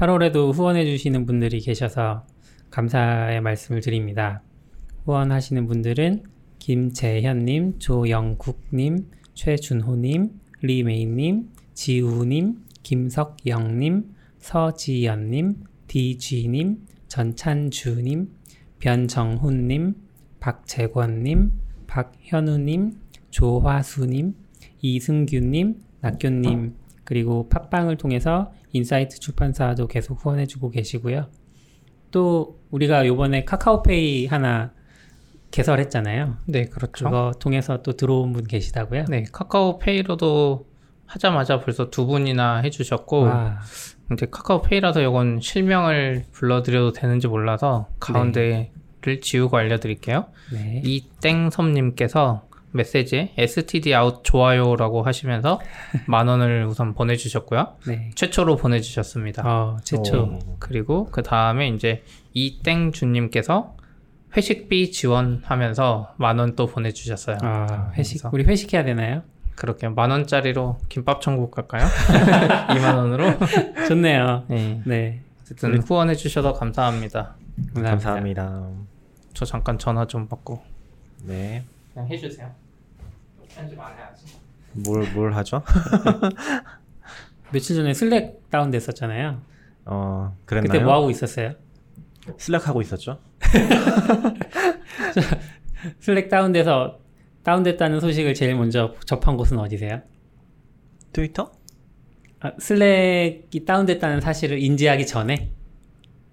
8월에도 후원해 주시는 분들이 계셔서 감사의 말씀을 드립니다. 후원하시는 분들은 김재현님, 조영국님, 최준호님, 리메이님, 지우님, 김석영님, 서지연님, DG님, 전찬주님, 변정훈님, 박재권님, 박현우님, 조화수님, 이승규님, 낙교님, 그리고 팟빵을 통해서 인사이트 출판사도 계속 후원해주고 계시고요. 또 우리가 요번에 카카오페이 하나 개설했잖아요. 네, 그렇죠. 그거 통해서 또 들어온 분 계시다고요? 네, 카카오페이로도 하자마자 벌써 두 분이나 해주셨고, 와, 이제 카카오페이라서 이건 실명을 불러드려도 되는지 몰라서 가운데를 지우고 알려드릴게요. 네. 이땡섬님께서 메시지에 stdout 좋아요라고 하시면서 만 원을 우선 보내주셨고요. 네. 최초로 보내주셨습니다. 어, 최초. 오. 그리고 그 다음에 이제 이땡주님께서 회식비 지원하면서 만 원 또 보내주셨어요. 아, 회식, 우리 회식해야 되나요? 그렇게 만 원짜리로 김밥 천국 갈까요? 2만 원으로. 좋네요. 네. 네. 어쨌든 후원해 주셔서 감사합니다. 감사합니다. 감사합니다. 저 잠깐 전화 좀 받고 네. 그냥 해주세요. 편집 안 해야지. 뭘, 뭘 하죠? 며칠 전에 슬랙 다운됐었잖아요. 어, 그랬나요? 그때 뭐 하고 있었어요? 슬랙 하고 있었죠? 슬랙 다운돼서 다운됐다는 소식을 제일 먼저 접한 곳은 어디세요? 트위터? 아, 슬랙이 다운됐다는 사실을 인지하기 전에?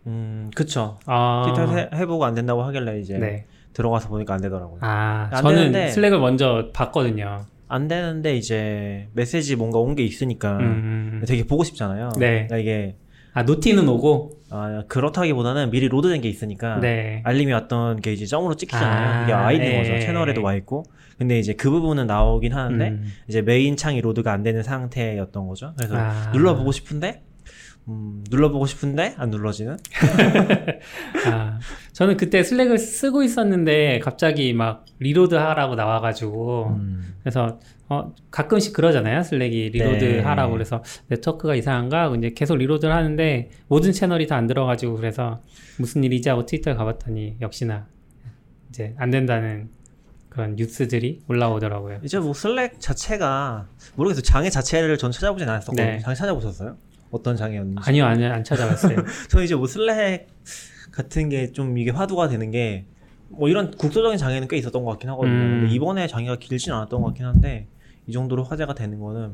음, 그쵸. 아, 트위터 해, 해보고 안 된다고 하길래 이제 네. 들어가서 보니까 안 되더라고요. 아, 안 저는 되는데- Slack을 먼저 봤거든요. 안 되는데 이제 메시지 뭔가 온 게 있으니까 음, 되게 보고 싶잖아요. 네. 그러니까 이게 아, noti는 오고, 아, 그렇다기보다는 미리 load된 게 있으니까 네. 알림이 왔던 게 이제 점으로 찍히잖아요. 아, 이게 와 있는 예. 거죠. 채널에도 와 있고. 근데 이제 그 부분은 나오긴 하는데 음, 이제 메인 창이 load가 안 되는 상태였던 거죠. 그래서 아. 눌러보고 싶은데 음, 눌러보고 싶은데 안 눌러지는. 아, 저는 그때 Slack을 쓰고 있었는데 갑자기 막 reload 하라고 나와가지고 음. 그래서 어, 가끔씩 그러잖아요 Slack이 reload 네. 하라고 그래서 네트워크가 이상한가 이제 계속 reload를 하는데 모든 채널이 다 안 들어가지고 그래서 무슨 일이지 하고 트위터에 가봤더니 역시나 이제 안 된다는 그런 뉴스들이 올라오더라고요. 이제 뭐 Slack 자체가 모르겠어요. 장애 자체를 전 찾아보진 않았었거든요. 네. 장애 찾아보셨어요? 어떤 장애였는지. 아니요 아니요 안 찾아봤어요. 저는 이제 뭐 슬랙 같은 게 좀 이게 화두가 되는 게 뭐 이런 국소적인 장애는 꽤 있었던 것 같긴 하거든요. 음. 근데 이번에 장애가 길진 않았던 것 같긴 한데 이 정도로 화제가 되는 거는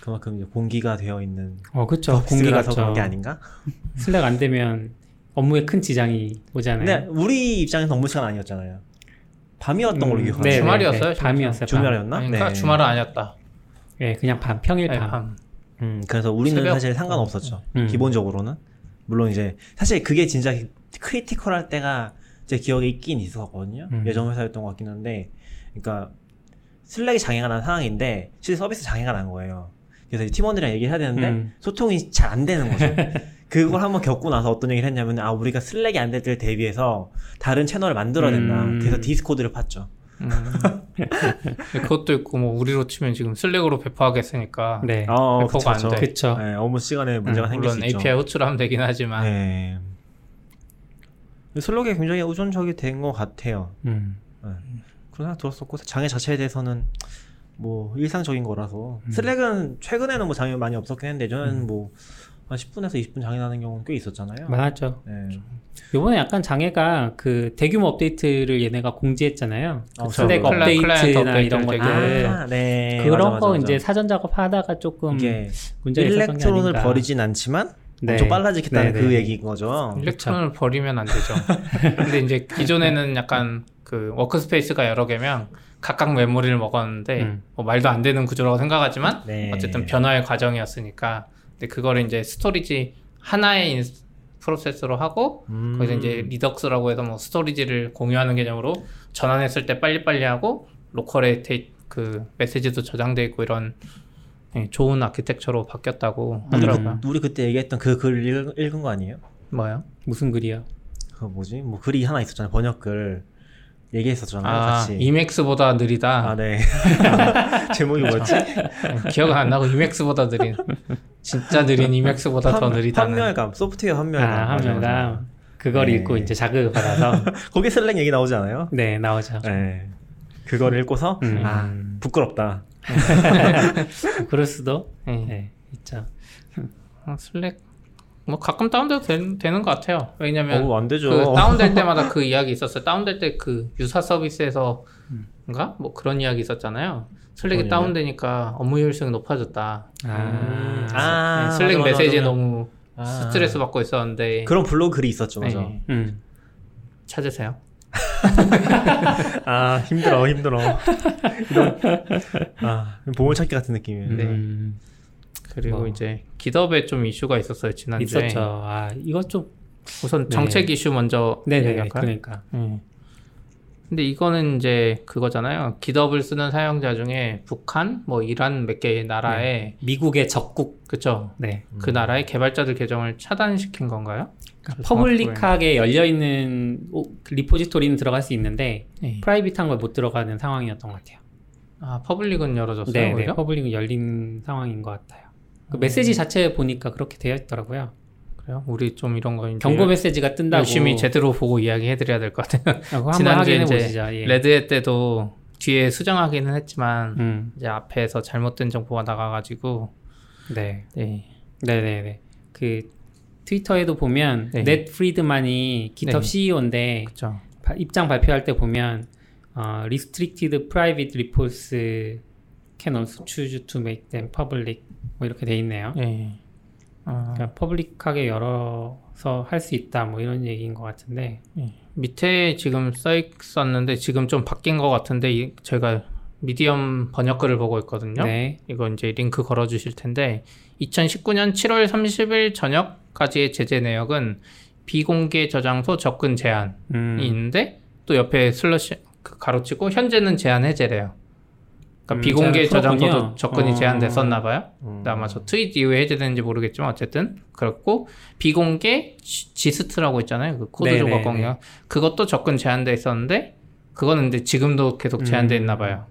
그만큼 이제 공기가 되어 있는 어 그쵸 공기 공기가서 그런. 게 아닌가? 슬랙 안 되면 업무에 큰 지장이 오잖아요. 근데 우리 입장에서 업무 시간 아니었잖아요. 밤이었던 걸로 음, 기억하는데 네, 네, 주말이었어요, 네? 밤이었어요. 밤. 주말이었나? 아닌가? 네. 주말은 아니었다. 네, 그냥 밤 평일 네, 밤. 밤. 음, 그래서 우리는 새벽? 사실 상관없었죠. 음. 기본적으로는. 물론 이제, 사실 그게 진짜 critical 할 때가 제 기억에 있긴 있었거든요. 음. 예전 회사였던 것 같긴 한데, 그러니까 Slack이 장애가 난 상황인데, 실제 서비스 장애가 난 거예요. 그래서 팀원들이랑 얘기를 해야 되는데, 음. 소통이 잘 안 되는 거죠. 그걸 한번 겪고 나서 어떤 얘기를 했냐면, 아, 우리가 Slack이 안 될 때를 대비해서 다른 채널을 만들어야 된다. 음. 그래서 디스코드를 팠죠. 음. 그것도 있고 뭐 우리로 치면 지금 슬랙으로 배포하겠으니까 네. 어, 배포가 안 돼. 그쵸. 네, 업무 시간에 문제가 생길 물론 수 있죠. API 호출하면 되긴 하지만 네. 슬록이 굉장히 의존적이 된 것 같아요. 음. 그런 생각 들었었고 장애 자체에 대해서는 뭐 일상적인 거라서 음. 슬랙은 최근에는 뭐 장애 많이 없었긴 했는데 저는 뭐 한 10분에서 20분 장애 나는 경우는 꽤 있었잖아요. 많았죠. 네. 요번에 약간 장애가 그 대규모 업데이트를 얘네가 공지했잖아요. 그 어, Slack 클라- 업데이트나 이런 것들. 아, 네. 그런 맞아, 맞아, 거 맞아. 이제 사전 작업하다가 조금 문제가 있었던 게 Electron을 아닌가. 버리진 않지만 네. 엄청 빨라지겠다는 네, 그 네. 얘기인 거죠. Electron을 버리면 안 되죠. 근데 이제 기존에는 약간 그 workspace가 여러 개면 각각 메모리를 먹었는데 음. 뭐 말도 안 되는 구조라고 생각하지만 네. 어쨌든 변화의 과정이었으니까 근데 그거를 이제 storage 하나의 인- 프로세스로 하고 음. 거기서 이제 Redux라고 해서 뭐 storage를 공유하는 개념으로 전환했을 때 빨리빨리 하고 local에 데이, 그 메시지도 저장돼 있고 이런 예, 좋은 아키텍처로 바뀌었다고 하더라고요. 그, 우리 그 때 얘기했던 그 글 읽은 거 아니에요? 뭐요? 무슨 글이요? 그 뭐지? 뭐 글이 하나 있었잖아요. 번역글. 얘기했었잖아요. 아, 같이. Emacs보다 느리다. 아, 네. 제목이 뭐였지? 기억은 안 나고 이맥스보다 느린. 진짜 느린 이맥스보다 더 환- 느리다는. 환멸감, 소프트웨어 환멸감. 아, 맞아요. 그걸 네. 읽고 이제 자극을 받아서 거기 슬랭 얘기 나오지 않아요? 네 나오죠. 네. 그거를 읽고서 음. 아 부끄럽다. 그럴 수도 네. 네, 있죠. 어, 슬랙 뭐 가끔 다운돼도 되, 되는 것 같아요. 왜냐면 어, 안 되죠. 그 다운될 때마다 그 이야기 있었어요. 다운될 때 그 유사 서비스에서인가 뭐 그런 이야기 있었잖아요. 슬랙이 어떤 다운되니까 업무 효율성이 높아졌다. 아, 아, 네, 슬랙 맞아, 맞아, 메시지에 맞아. 너무 아. 스트레스 받고 있었는데 그런 블로그 글이 있었죠, 맞아. 네, 음. 찾으세요. 아 힘들어, 힘들어. 이런 아 보물 찾기 같은 느낌이에요. 네. 음, 그리고 뭐. 이제 기덥에 좀 이슈가 있었어요 지난주에. 있었죠. 아 이거 좀 우선 네. 정책 이슈 먼저 네네 얘기할까요? 그러니까 네. 근데 이거는 이제 그거잖아요. GitHub을 쓰는 사용자 중에 북한, 뭐 이란 몇 개의 나라의 미국의 적국 그쵸? 네그 나라의 개발자들 계정을 차단시킨 건가요? 그러니까 저 public하게 열려 있는 repository는 들어갈 수 있는데 네. private한 걸 못 들어가는 상황이었던 것 같아요. 아 public은 열어줬어요. 네, 네? public은 열린 상황인 것 같아요. 그 메시지 자체 보니까 그렇게 되어 있더라고요. 그래요? 우리 좀 이런 거 이제 경고 메시지가 뜬다고 열심히 제대로 보고 이야기해드려야 될 것 같아요. 아, 지난주에 확인해 이제. 예. Red Hat 때도 뒤에 수정하기는 했지만 음, 이제 앞에서 잘못된 정보가 나가가지고 네, 네. 네, 네, 네. 그 트위터에도 보면 네. Nat Friedman이 GitHub 네. CEO인데 그쵸. 입장 발표할 때 보면 어, restricted private repos can also choose to make them public 뭐 이렇게 돼 있네요. 네. 어, 그러니까 public하게 열어서 할 수 있다 뭐 이런 얘기인 것 같은데 예. 밑에 지금 써 있었는데 지금 좀 바뀐 것 같은데 이- 제가 Medium 번역글을 보고 있거든요. 네, 이거 이제 링크 걸어 주실 텐데 2019년 7월 30일 저녁까지의 제재 내역은 비공개 저장소 접근 제한이 음, 있는데 또 옆에 slash 그 가로치고 현재는 제한 해제래요. 그러니까 음, 비공개. 저장소도 접근이 어. 제한됐었나 봐요. 음. 아마 저 트윗 이후에 해제되는지 모르겠지만 어쨌든 그렇고 비공개 지- Gist라고 있잖아요. 그 코드 네네네. 조각 공유 그것도 접근 제한돼 있었는데 그거는 근데 지금도 계속 제한돼 있나 음. 봐요.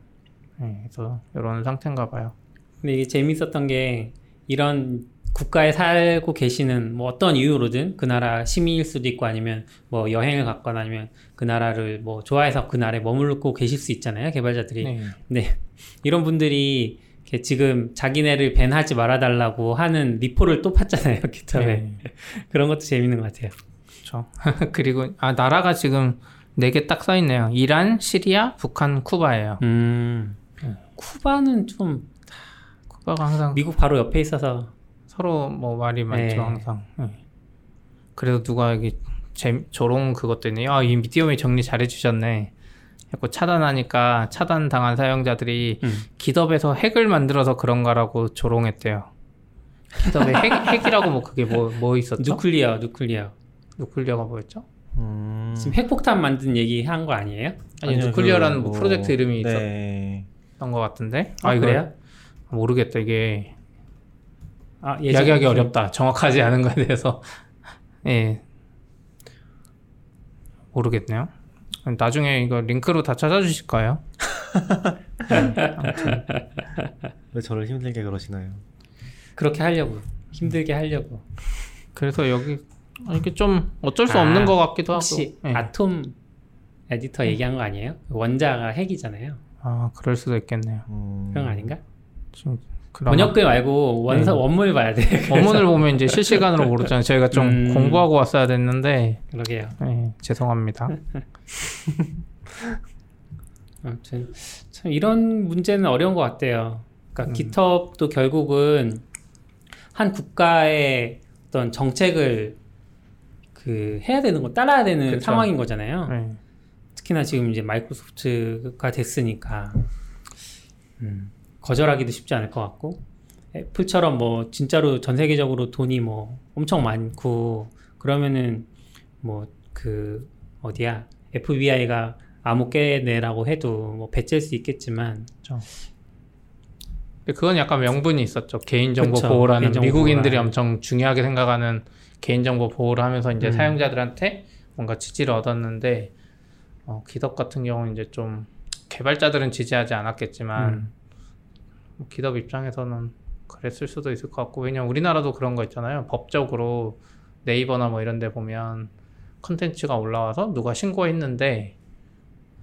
네, 그래서 이런 상태인가 봐요. 근데 이게 재밌었던 게 이런 국가에 살고 계시는 뭐 어떤 이유로든 그 나라 시민일 수도 있고 아니면 뭐 여행을 갔거나 아니면 그 나라를 뭐 좋아해서 그 나라에 머물고 계실 수 있잖아요 개발자들이 네. 네 이런 분들이 이렇게 지금 자기네를 밴하지 말아달라고 하는 리포를 또 팠잖아요 기타에 네. 그런 것도 재밌는 것 같아요 그렇죠. 그리고 아 나라가 지금 네 개 딱 써 있네요. 이란, 시리아, 북한, 쿠바예요. 음 쿠바는 좀 쿠바가 항상 미국 바로 옆에 있어서 서로 뭐 말이 많죠 네. 항상. 네. 그래도 누가 여기 제, 조롱 그것 때문에 아이 미디엄이 정리 잘해주셨네. 자꾸 차단하니까 차단 당한 사용자들이 음. 기덥에서 핵을 만들어서 그런가라고 조롱했대요. 기덥에 핵, 핵이라고 뭐 그게 뭐 뭐 있었죠? 누클리어 누클리어 누클리어가 뭐였죠? 음. 지금 핵폭탄 만든 얘기 한 거 아니에요? 아니 아니요, 누클리어라는 그 뭐 프로젝트 이름이 네. 있었던 것 같은데. 아, 이거 그래요? 모르겠다 이게 아, 이야기하기 어렵다. 정확하지 않은 거에 대해서. 예. 모르겠네요. 나중에 이거 링크로 다 찾아주실까요? 왜 저를 힘들게 그러시나요? 그렇게 하려고 힘들게 하려고 그래서 여기 이게 좀 어쩔 수 아, 없는 것 같기도 하고. 혹시 예. 아톰 에디터 얘기한 거 아니에요? 원자가 핵이잖아요. 아, 그럴 수도 있겠네요. 음. 그런 거 아닌가? 지금 그나마 번역글 말고 원서 네. 원문을 봐야 돼. 원문을 보면 이제 실시간으로 모르잖아요. 저희가 좀 음. 공부하고 왔어야 됐는데 그러게요. 예, 죄송합니다. 아무튼 참 이런 문제는 어려운 것 같아요. 그러니까 음. 깃허브도 결국은 한 국가의 어떤 정책을 그 해야 되는 거 따라야 되는 그쵸. 상황인 거잖아요. 예. 특히나 지금 이제 마이크로소프트가 됐으니까 음, 거절하기도 쉽지 않을 것 같고 애플처럼 뭐 진짜로 전 세계적으로 돈이 뭐 엄청 많고 그러면은 뭐 그 어디야 FBI가 암호 깨내라고 해도 뭐 배째일 수 있겠지만 근데 그건 약간 명분이 있었죠. 개인정보 그쵸. 보호라는 개인정보 미국인들이 보호라는. 엄청 중요하게 생각하는 개인정보 보호를 하면서 이제 음. 사용자들한테 뭔가 지지를 얻었는데 어, 기덥 같은 경우는 이제 좀 개발자들은 지지하지 않았겠지만 음. 뭐 기덥 입장에서는 그랬을 수도 있을 것 같고 왜냐면 우리나라도 그런 거 있잖아요 법적으로 네이버나 뭐 이런 데 보면 컨텐츠가 올라와서 누가 신고했는데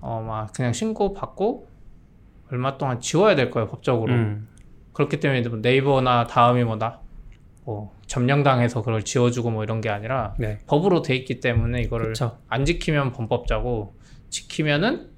어 막 그냥 신고 받고 얼마 동안 지워야 될 거예요 법적으로 음. 그렇기 때문에 뭐 네이버나 다음이 뭐다 뭐 점령당해서 그걸 지워주고 뭐 이런 게 아니라 네. 법으로 돼 있기 때문에 이거를 그쵸. 안 지키면 범법자고 지키면은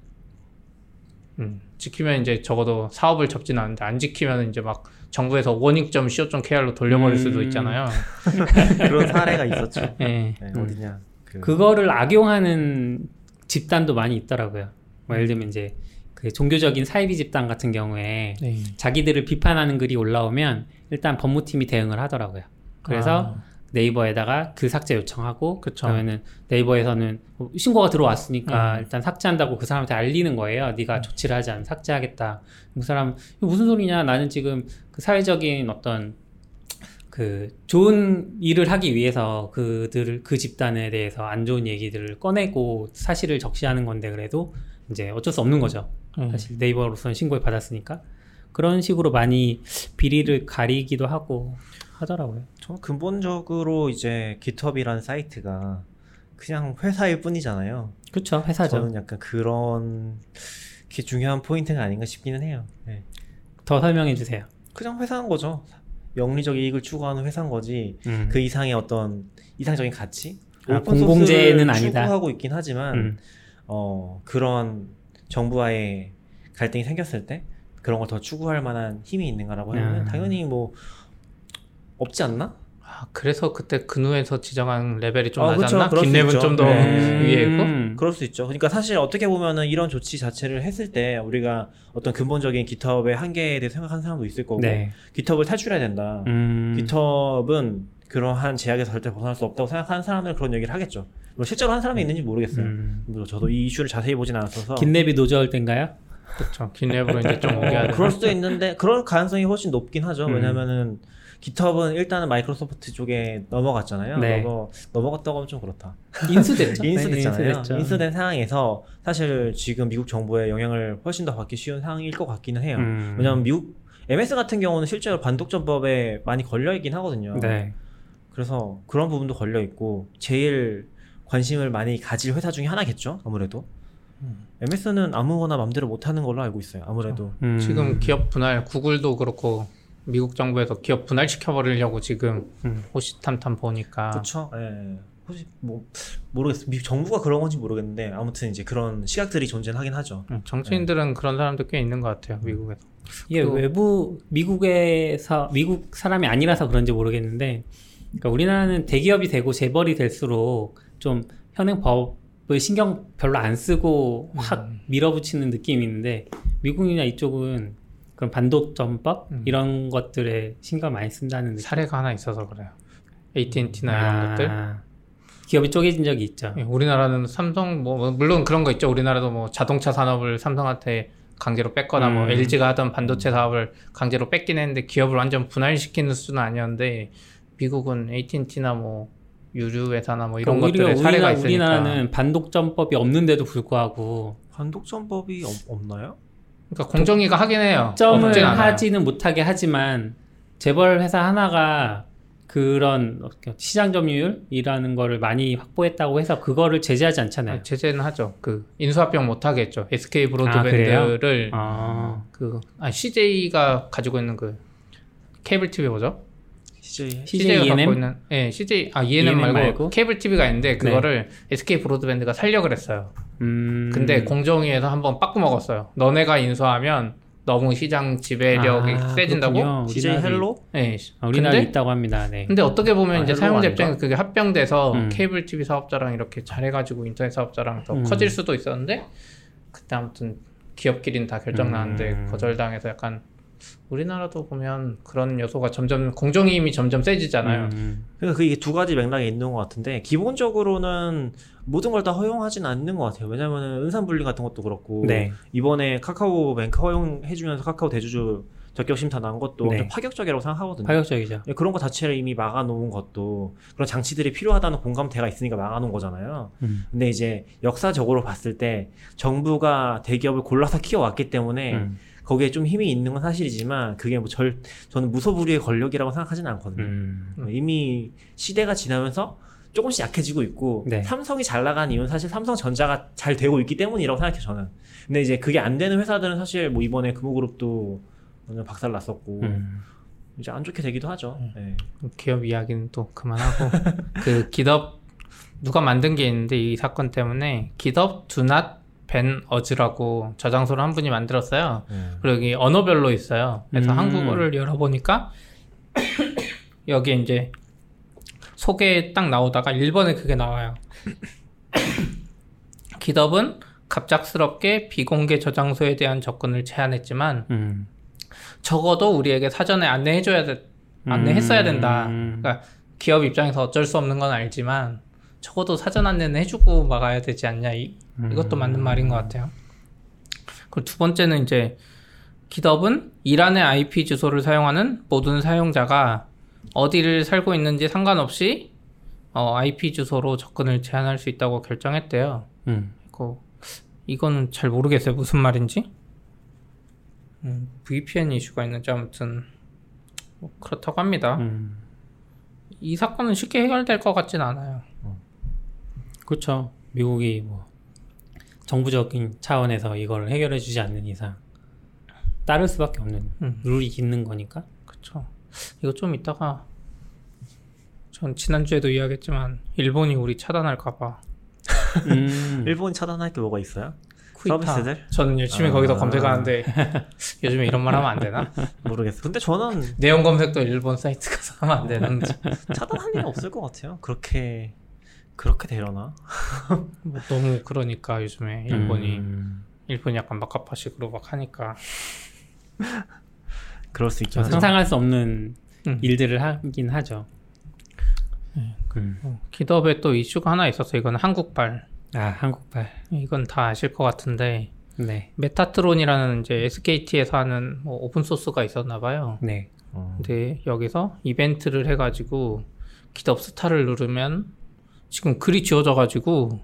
음, 지키면 이제 적어도 사업을 접진 않는데 안 지키면 이제 막 정부에서 원익.co.kr로 돌려버릴 수도 음. 있잖아요. 그런 사례가 있었죠. 예. 네, 음. 어디냐. 그, 그거를 악용하는 집단도 많이 있더라고요. 뭐 예를 들면 이제 그 종교적인 사이비 집단 같은 경우에 네. 자기들을 비판하는 글이 올라오면 일단 법무팀이 대응을 하더라고요. 그래서 아, 네이버에다가 글 삭제 요청하고 그쵸. 그러면은 네이버에서는 뭐 신고가 들어왔으니까 음. 일단 삭제한다고 그 사람한테 알리는 거예요. 네가 조치를 하지 않으면 삭제하겠다. 그 사람 무슨 소리냐? 나는 지금 그 사회적인 어떤 그 좋은 일을 하기 위해서 그들을 그 집단에 대해서 안 좋은 얘기들을 꺼내고 사실을 적시하는 건데 그래도 이제 어쩔 수 없는 거죠. 음. 사실 네이버로서는 신고를 받았으니까 그런 식으로 많이 비리를 가리기도 하고 하더라고요. 저 근본적으로 이제 깃허브라는 사이트가 그냥 회사일 뿐이잖아요. 그렇죠, 회사죠. 저는 약간 그런 게 중요한 포인트가 아닌가 싶기는 해요. 네. 더 설명해 주세요. 그냥 회사인 거죠. 영리적 이익을 추구하는 회사인 거지. 음. 그 이상의 어떤 이상적인 가치? 아, 오픈 공공재는 아니다. 추구하고 있긴 하지만 음. 어, 그런 정부와의 갈등이 생겼을 때 그런 걸 더 추구할 만한 힘이 있는가라고 하면 음. 당연히 뭐 없지 않나? 아, 그래서 그때 GNU에서 지정한 레벨이 좀 아, 낮았나? 그쵸. 그럴 수 GitLab은 있죠. 좀더 네. 위에 있고. 음. 그럴 수 있죠. 그러니까 사실 어떻게 보면은 이런 조치 자체를 했을 때 우리가 어떤 근본적인 GitHub의 한계에 대해 생각하는 사람도 있을 거고 네. GitHub를 탈출해야 된다. 음. GitHub는 그러한 제약에서 절대 벗어날 수 없다고 생각하는 사람들은 그런 얘기를 하겠죠. 뭐 실제로 한 사람이 있는지 모르겠어요. 음. 뭐 저도 이 이슈를 자세히 보진 않았어서 GitLab이 노 저을 땐가요? 그렇죠. GitLab으로 이제 좀 옮겨야 어, 돼. 그럴 수도 있는데 그럴 가능성이 훨씬 높긴 하죠. 음. 왜냐면은 GitHub는 일단은 마이크로소프트 쪽에 넘어갔잖아요. 네. 넘어, 넘어갔다고 하면 좀 그렇다. 인수됐죠. 인수됐잖아요. 네. 인수된 상황에서 사실 지금 미국 정부의 영향을 훨씬 더 받기 쉬운 상황일 것 같기는 해요. 음. 왜냐하면 미국 MS 같은 경우는 실제로 반독점법에 많이 걸려 있긴 하거든요. 네. 그래서 그런 부분도 걸려 있고 제일 관심을 많이 가질 회사 중에 하나겠죠. 아무래도 MS는 아무거나 맘대로 못하는 걸로 알고 있어요. 아무래도 음. 지금 기업 분할 구글도 그렇고 미국 정부에서 기업 분할 시켜 버리려고 지금 음. 호시탐탐 보니까 그렇죠. 예. 혹시 뭐 모르겠어요. 미국 정부가 그런 건지 모르겠는데 아무튼 이제 그런 시각들이 존재하긴 하죠. 음, 정치인들은 그런 사람들 꽤 있는 것 같아요 미국에서. 이게 또- 외부 미국에서 미국 사람이 아니라서 그런지 모르겠는데 그러니까 우리나라는 대기업이 되고 재벌이 될수록 좀 현행 법을 신경 별로 안 쓰고 확 음. 밀어붙이는 느낌이 있는데 미국이나 이쪽은 그런 반독점법 음. 이런 것들에 신경 많이 쓴다는 느낌. 사례가 하나 있어서 그래요. AT&T나 이런 것들. 아, 기업이 쪼개진 적이 있죠. 예, 우리나라는 삼성 뭐 물론 그런 거 있죠. 우리나라도 뭐 자동차 산업을 삼성한테 강제로 뺐거나 뭐 음. LG가 하던 반도체 사업을 강제로 뺏긴 했는데 기업을 완전 분할시키는 수준은 아니었는데 미국은 AT&T나 뭐 유류 회사나 뭐 이런 그러니까 것들에 사례가 우리나라, 있으니까 우리나라는 반독점법이 없는데도 불구하고 반독점법이 없, 없나요? 그러니까 공정위가 하긴 해요. 점을. 하지는 못하게 하지만 재벌 회사 하나가 그런 어떻게 시장 점유율이라는 거를 많이 확보했다고 해서 그거를 제재하지 않잖아요. 아니, 제재는 하죠. 그 인수합병 못 하게 했죠. SK 아, 브로드밴드를 아, 그 아, CJ가 가지고 있는 그 케이블 TV 뭐죠? CJ CJ 가 갖고 ENM? 있는 예, CJ 아 ENM, ENM 말고, 말고? 케이블 TV가 있는데 그거를 SK 브로드밴드가 살려 그랬어요. 음. 근데 공정위에서 한번 빠꾸 먹었어요. 너네가 인수하면 너무 시장 지배력이 아, 세진다고. 그렇군요. CJ 헬로 예. 아, 우리나라에 근데 있다고 합니다. 네. 근데 어떻게 보면 아, 이제 사용자? 입장에서 그게 합병돼서 음. 케이블 TV 사업자랑 이렇게 잘해가지고 인터넷 사업자랑 더 음. 커질 수도 있었는데 그때 아무튼 기업끼리는 다 결정 나는데 음. 거절당해서 약간 우리나라도 보면 그런 요소가 점점 공정위 힘이 점점 세지잖아요. 음. 그러니까 그게 두 가지 맥락에 있는 것 같은데 기본적으로는 모든 걸 다 허용하진 않는 것 같아요. 왜냐면은 은산 분리 같은 것도 그렇고 네. 이번에 카카오뱅크 허용해주면서 카카오 대주주 적격 심사 난 것도 네. 파격적이라고 생각하거든요. 파격적이죠. 예, 그런 거 자체를 이미 막아놓은 것도 그런 장치들이 필요하다는 공감대가 있으니까 막아놓은 거잖아요. 음. 근데 이제 역사적으로 봤을 때 정부가 대기업을 골라서 키워왔기 때문에 음. 거기에 좀 힘이 있는 건 사실이지만 그게 뭐 절 저는 무소불위의 권력이라고 생각하지는 않거든요. 음. 이미 시대가 지나면서 조금씩 약해지고 있고 네. 삼성이 잘 나간 이유는 사실 삼성전자가 잘 되고 있기 때문이라고 생각해요 저는. 근데 이제 그게 안 되는 회사들은 사실 뭐 이번에 금호그룹도 완전 박살 났었고 음. 이제 안 좋게 되기도 하죠. 네. 기업 이야기는 또 그만하고 그 기덥 누가 만든 게 있는데 이 사건 때문에 기덥 두낫 벤 어즈라고 저장소를 한 분이 만들었어요. 네. 그리고 여기 언어별로 있어요. 그래서 음. 한국어를 열어보니까 여기 이제 소개 딱 나오다가 일본에 그게 나와요. 기덥은 갑작스럽게 비공개 저장소에 대한 접근을 제한했지만 음. 적어도 우리에게 사전에 안내해줘야 돼, 안내했어야 된다. 음. 그러니까 기업 입장에서 어쩔 수 없는 건 알지만 적어도 사전 안내는 해주고 막아야 되지 않냐. 이, 이것도 음. 맞는 말인 것 같아요. 그리고 두 번째는 이제 기덥은 이란의 IP 주소를 사용하는 모든 사용자가 어디를 살고 있는지 상관없이 어, IP 주소로 접근을 제한할 수 있다고 결정했대요. 음. 그 이거는 잘 모르겠어요. 무슨 말인지. 음, VPN 이슈가 있는지 아무튼 뭐 그렇다고 합니다. 음. 이 사건은 쉽게 해결될 것 같진 않아요. 그렇죠. 미국이 뭐 정부적인 차원에서 이걸 해결해 주지 않는 이상 따를 수밖에 없는 음. 룰이 있는 거니까. 그쵸. 이거 좀 이따가 전 지난주에도 이야기했지만 일본이 우리 차단할까 봐 음. 일본 차단할 게 뭐가 있어요? 쿠이타. 서비스들? 저는 열심히 아. 거기서 검색하는데 요즘에 이런 말 하면 안 되나? 모르겠어. 근데 저는 내용 검색도 일본 사이트 가서 하면 안 되는지. 차단할 일은 없을 것 같아요. 그렇게 그렇게 되려나? 뭐 너무 그러니까 요즘에 일본이 음. 일본이 약간 막가파식으로 막 하니까 그럴 수 있긴 하죠. 상상할 수 없는 음. 일들을 하긴 하죠. 음. 어, GitHub에 또 이슈가 하나 있었어. 이건 한국발. 아 한국발. 이건 다 아실 것 같은데 네. Metatron이라는 이제 SKT에서 하는 뭐 오픈 소스가 있었나 봐요. 네. 어. 근데 여기서 이벤트를 해가지고 GitHub 스타를 누르면 지금 글이 지워져가지고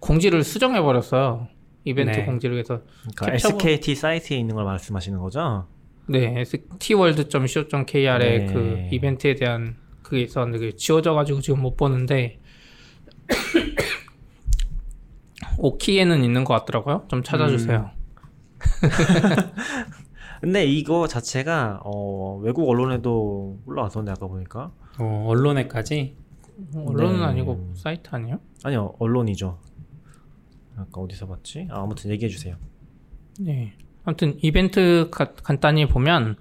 공지를 수정해 버렸어요. 이벤트 네. 공지를 해서 그러니까 SKT 사이트에 있는 걸 말씀하시는 거죠? 네 tworld.co.kr에 네. 그 이벤트에 대한 그게 있었는데 그게 지워져가지고 지금 못 보는데 오키에는 있는 것 같더라고요. 좀 찾아주세요. 근데 이거 자체가 어, 외국 언론에도 올라왔었는데 아까 보니까 어, 언론에까지. 언론은 네. 아니고 사이트 아니에요? 아니요 언론이죠. 아까 어디서 봤지? 아, 아무튼 얘기해 주세요. 네. 아무튼 이벤트 가- 간단히 보면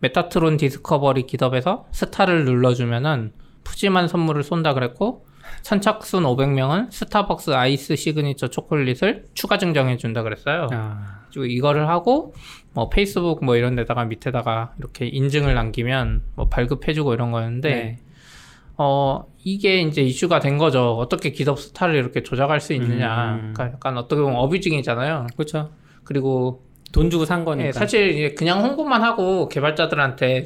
Metatron Discovery GitHub에서 스타를 눌러주면은 푸짐한 선물을 쏜다 그랬고 선착순 500명은 스타벅스 아이스 시그니처 초콜릿을 추가 증정해 준다 그랬어요. 아, 그리고 이거를 하고 뭐 페이스북 뭐 이런 데다가 밑에다가 이렇게 인증을 남기면 뭐 발급해 주고 이런 거였는데 네. 어 이게 이제 이슈가 된 거죠. 어떻게 GitHub 스타를 이렇게 조작할 수 있느냐. 음. 그러니까 약간 어떻게 보면 어뷰징이잖아요. 그렇죠. 그리고 돈 주고 산 거니까. 예, 사실 이제 그냥 홍보만 하고 개발자들한테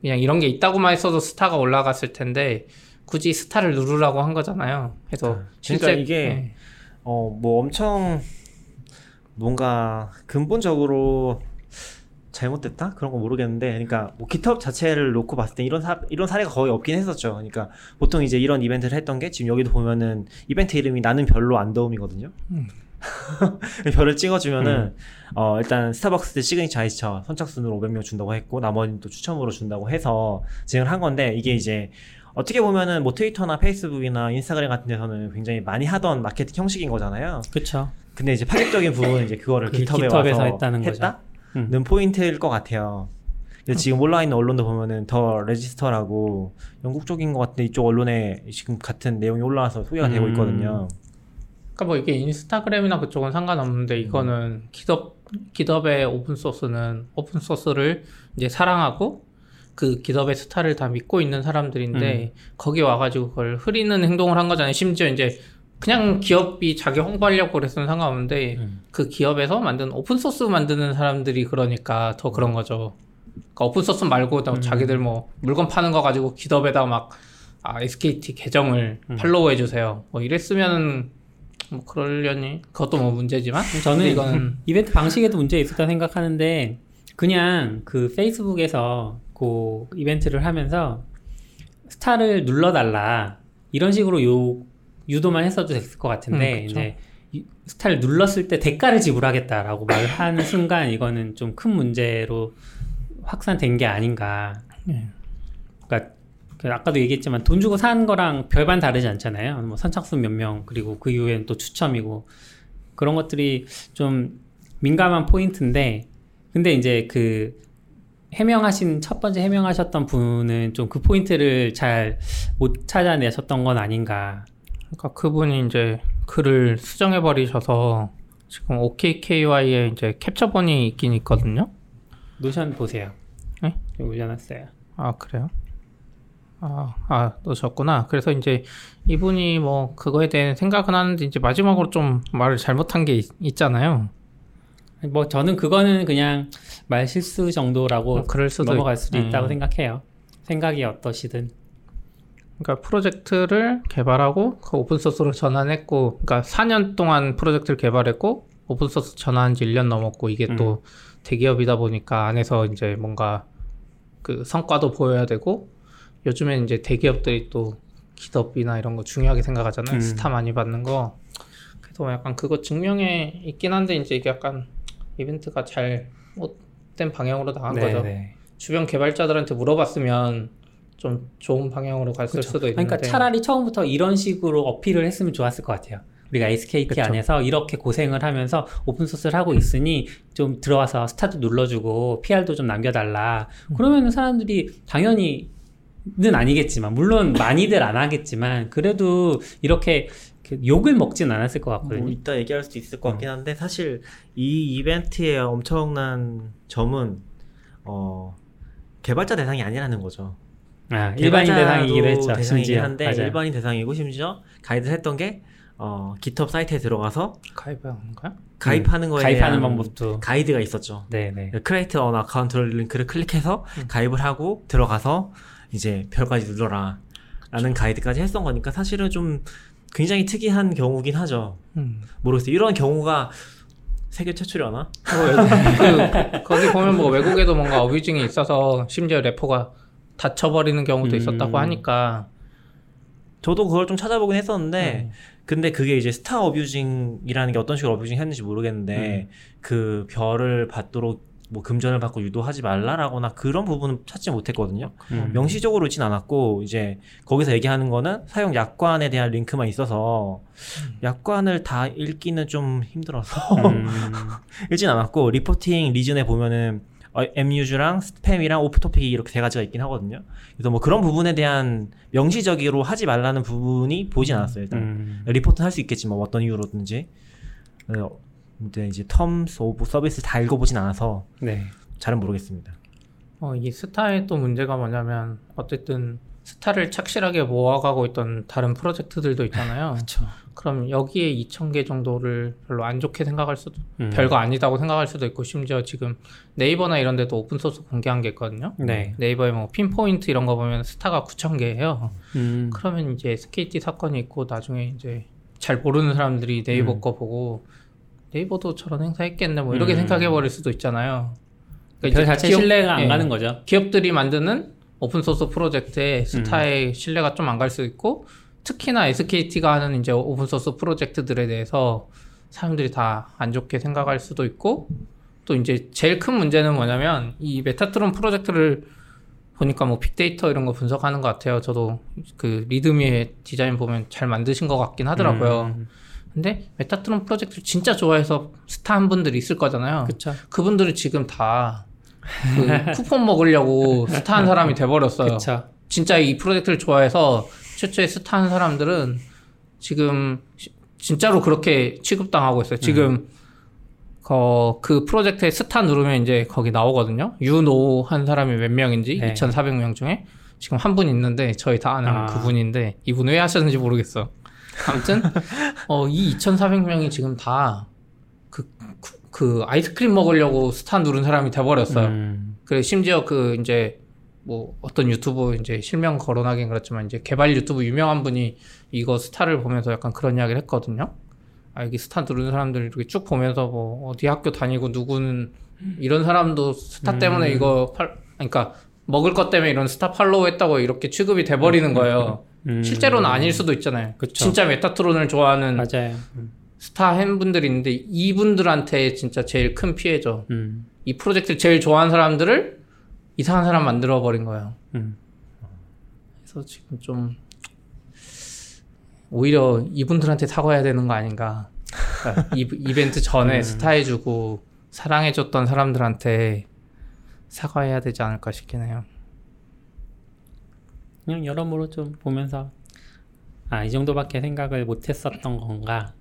그냥 이런 게 있다고만 했어도 스타가 올라갔을 텐데 굳이 스타를 누르라고 한 거잖아요. 그래서 그러니까 실제 이게 예. 어, 뭐 엄청 뭔가 근본적으로 잘못됐다? 그런 거 모르겠는데, 그러니까 뭐 GitHub 자체를 놓고 봤을 때 이런 사, 이런 사례가 거의 없긴 했었죠. 그러니까 보통 이제 이런 이벤트를 했던 게 지금 여기도 보면은 이벤트 이름이 나는 별로 안 더움이거든요. 음. 별을 찍어주면은 어 일단 스타벅스 시그니처 아이스처 선착순으로 500명 준다고 했고 나머지는 또 추첨으로 준다고 해서 진행을 한 건데 이게 이제 어떻게 보면은 뭐 트위터나 페이스북이나 인스타그램 같은 데서는 굉장히 많이 하던 마케팅 형식인 거잖아요. 그렇죠. 근데 이제 파격적인 부분은 이제 그거를 그게 GitHub에 와서 했다는 거죠. 했다는 음. 포인트일 것 같아요. 근데 지금 온라인 언론도 보면은 The Register라고 영국 쪽인 것 같은데 이쪽 언론에 지금 같은 내용이 올라와서 소개가 되고 음. 있거든요. 그러니까 뭐 이게 인스타그램이나 그쪽은 상관없는데 이거는 GitHub GitHub의 오픈 소스는 오픈 소스를 이제 사랑하고 그 GitHub의 스타를 다 믿고 있는 사람들인데 거기 와가지고 그걸 흐리는 행동을 한 거잖아요. 심지어 이제 그냥 기업이 자기 홍보하려고 그랬으면 상관없는데 음. 그 기업에서 만든 오픈 소스 만드는 사람들이 그러니까 더 그런 거죠. 그러니까 오픈 소스 말고 또 자기들 뭐 물건 파는 거 가지고 GitHub에다 막 아, SKT 계정을 팔로우 해 주세요. 뭐 이랬으면은 뭐 그러려니 그것도 뭐 문제지만 저는 이거는 이벤트 방식에도 문제 있었다 생각하는데 그냥 그 페이스북에서 그 이벤트를 하면서 스타를 눌러달라 이런 식으로 요 유도만 했어도 됐을 것 같은데 음. 이제 이- 스타를 눌렀을 때 대가를 지불하겠다라고 말하는 순간 이거는 좀 큰 문제로 확산된 게 아닌가. 예. 그러니까 그 아까도 얘기했지만 돈 주고 사는 거랑 별반 다르지 않잖아요. 뭐 선착순 몇 명 그리고 그 이후에는 또 추첨이고 그런 것들이 좀 민감한 포인트인데 근데 이제 그 해명하신 첫 번째 해명하셨던 분은 좀 그 포인트를 잘 못 찾아내셨던 건 아닌가. 그러니까 그분이 이제 글을 수정해 버리셔서 지금 OKKY에 이제 캡처본이 있긴 있거든요. Notion 보세요. 네? 올려놨어요. 아 그래요? 아, 아 넣으셨구나. 그래서 이제 이분이 뭐 그거에 대해 생각은 하는데 이제 마지막으로 좀 말을 잘못한 게 있, 잖아요 뭐 저는 그거는 그냥 말 실수 정도라고 뭐 그럴 수도 넘어갈 있- 수도 음. 있다고 생각해요. 생각이 어떠시든. 그러니까 프로젝트를 개발하고 그 오픈 소스로 전환했고, 그러니까 4년 동안 프로젝트를 개발했고 오픈 소스 전환한 지 1년 넘었고 이게 또 대기업이다 보니까 안에서 이제 뭔가 그 성과도 보여야 되고 요즘엔 이제 대기업들이 또 기업이나 이런 거 중요하게 생각하잖아요. 음. 스타 많이 받는 거. 그래서 약간 그거 증명에 있긴 한데 이제 이게 약간 이벤트가 잘 못된 방향으로 나간 거죠. 네. 주변 개발자들한테 물어봤으면 좀 좋은 방향으로 갔을 수도 있는데. 그러니까 차라리 처음부터 이런 식으로 어필을 했으면 좋았을 것 같아요. 우리가 SKT 그쵸. 안에서 이렇게 고생을 하면서 오픈 소스를 하고 있으니 좀 들어와서 스타도 눌러주고 PR도 좀 남겨달라. 음. 그러면 사람들이 당연히 는 아니겠지만 물론 많이들 안 하겠지만 그래도 이렇게 이렇게 욕을 먹진 않았을 것뭐 같거든요. 이따 얘기할 수도 있을 음. 것 같긴 한데 사실 이 이벤트의 엄청난 점은 어 개발자 대상이 아니라는 거죠. 아, 일반인 대상이기도 했죠. 대상이긴. 한데 맞아요. 일반인 대상이고 심지어 가이드 했던 게 어, GitHub 사이트에 들어가서? 가입하는 거에 음. 가입하는 대한 방법도. 가이드가 있었죠. 네네. create an account를 링크를 클릭해서 음. 가입을 하고 들어가서 이제 별까지 눌러라 라는 가이드까지 했던 거니까 사실은 좀 굉장히 특이한 경우긴 하죠. 음. 모르겠어요. 이런 경우가 세계 최초려나? 뭐 외국, 그, 거기 보면 뭐 외국에도 뭔가 어뷰징이 있어서 심지어 repo가 닫혀버리는 경우도 음. 있었다고 하니까 저도 그걸 좀 찾아보긴 했었는데 음. 근데 그게 이제 스타 어뷰징이라는 게 어떤 식으로 어뷰징 했는지 모르겠는데 그 별을 받도록 뭐 금전을 받고 유도하지 말라라거나 그런 부분은 찾지 못했거든요. 음. 명시적으로 있진 않았고 이제 거기서 얘기하는 거는 사용 약관에 대한 링크만 있어서 약관을 다 읽기는 좀 힘들어서 음. 읽진 않았고 reporting reason에 보면은 어, abuse랑 스팸이랑 off-topic이 이렇게 세 가지가 있긴 하거든요. 그래서 뭐 그런 부분에 대한 명시적으로 하지 말라는 부분이 보이진 않았어요. 일단 음. 리포트는 할 수 있겠지만 어떤 이유로든지. 어, 근데 이제 terms of service 다 읽어보진 않아서 네. 잘은 모르겠습니다. 어, 이 스타의 또 문제가 뭐냐면 어쨌든 스타를 착실하게 모아가고 있던 다른 프로젝트들도 있잖아요. 그렇죠. 그럼 여기에 2,000개 정도를 별로 안 좋게 생각할 수도 음. 별거 아니다고 생각할 수도 있고 심지어 지금 네이버나 이런 데도 오픈 소스 공개한 게 있거든요. 네. 네이버에 뭐 Pinpoint 이런 거 보면 스타가 9,000개예요. 음. 그러면 이제 SKT 사건이 있고 나중에 이제 잘 모르는 사람들이 네이버 음. 거 보고 네이버도 저런 행사 했겠네 뭐 이렇게 음. 생각해 버릴 수도 있잖아요. 별 이제 자체 기업- 신뢰가 안 예. 가는 거죠. 기업들이 만드는 오픈 소스 프로젝트에 스타의 음. 신뢰가 좀 안 갈 수 있고 특히나 SKT가 하는 이제 오픈 소스 프로젝트들에 대해서 사람들이 다 안 좋게 생각할 수도 있고 또 이제 제일 큰 문제는 뭐냐면 이 Metatron 프로젝트를 보니까 뭐 빅데이터 이런 거 분석하는 것 같아요. 저도 그 README의 디자인 보면 잘 만드신 것 같긴 하더라고요. 음. 근데 Metatron 프로젝트를 진짜 좋아해서 스타 한 분들이 있을 거잖아요. 그쵸. 그분들은 지금 다 그 쿠폰 먹으려고 스타 한 사람이 돼버렸어요. 그쵸. 진짜 이 프로젝트를 좋아해서 최초에 스타한 사람들은 지금 시- 진짜로 그렇게 취급당하고 있어요. 지금 어, 그 프로젝트에 스타 누르면 이제 거기 나오거든요. 유노 한 사람이 몇 명인지 네. 2,400명 중에 지금 한 분 있는데 저희 다 아는 아. 그분인데 이분 왜 하셨는지 모르겠어. 아무튼 어, 이 2,400명이 지금 다 그, 그, 그 아이스크림 먹으려고 스타 누른 사람이 돼버렸어요. 음. 그래 심지어 그 이제 뭐 어떤 유튜브 이제 실명 거론하긴 그렇지만 이제 개발 유튜브 유명한 분이 이거 스타를 보면서 약간 그런 이야기를 했거든요. 아 여기 스타 누르는 사람들 이렇게 쭉 보면서 뭐 어디 학교 다니고 누구는 이런 사람도 스타 때문에 이거 팔 그러니까 먹을 것 때문에 이런 스타 팔로우 했다고 이렇게 취급이 돼 버리는 거예요. 음. 실제로는 아닐 수도 있잖아요. 그쵸. 진짜 Metatron을 좋아하는 맞아요. 음. 스타 팬분들이 있는데 이분들한테 진짜 제일 큰 피해죠. 음. 이 프로젝트를 제일 좋아하는 사람들을 이상한 사람 만들어 버린 거예요. 음. 그래서 지금 좀 오히려 이분들한테 사과해야 되는 거 아닌가. 그러니까 이, 이벤트 전에 스타해주고 사랑해줬던 사람들한테 사과해야 되지 않을까 싶긴 해요. 그냥 여러모로 좀 보면서 아 이 정도밖에 생각을 못했었던 건가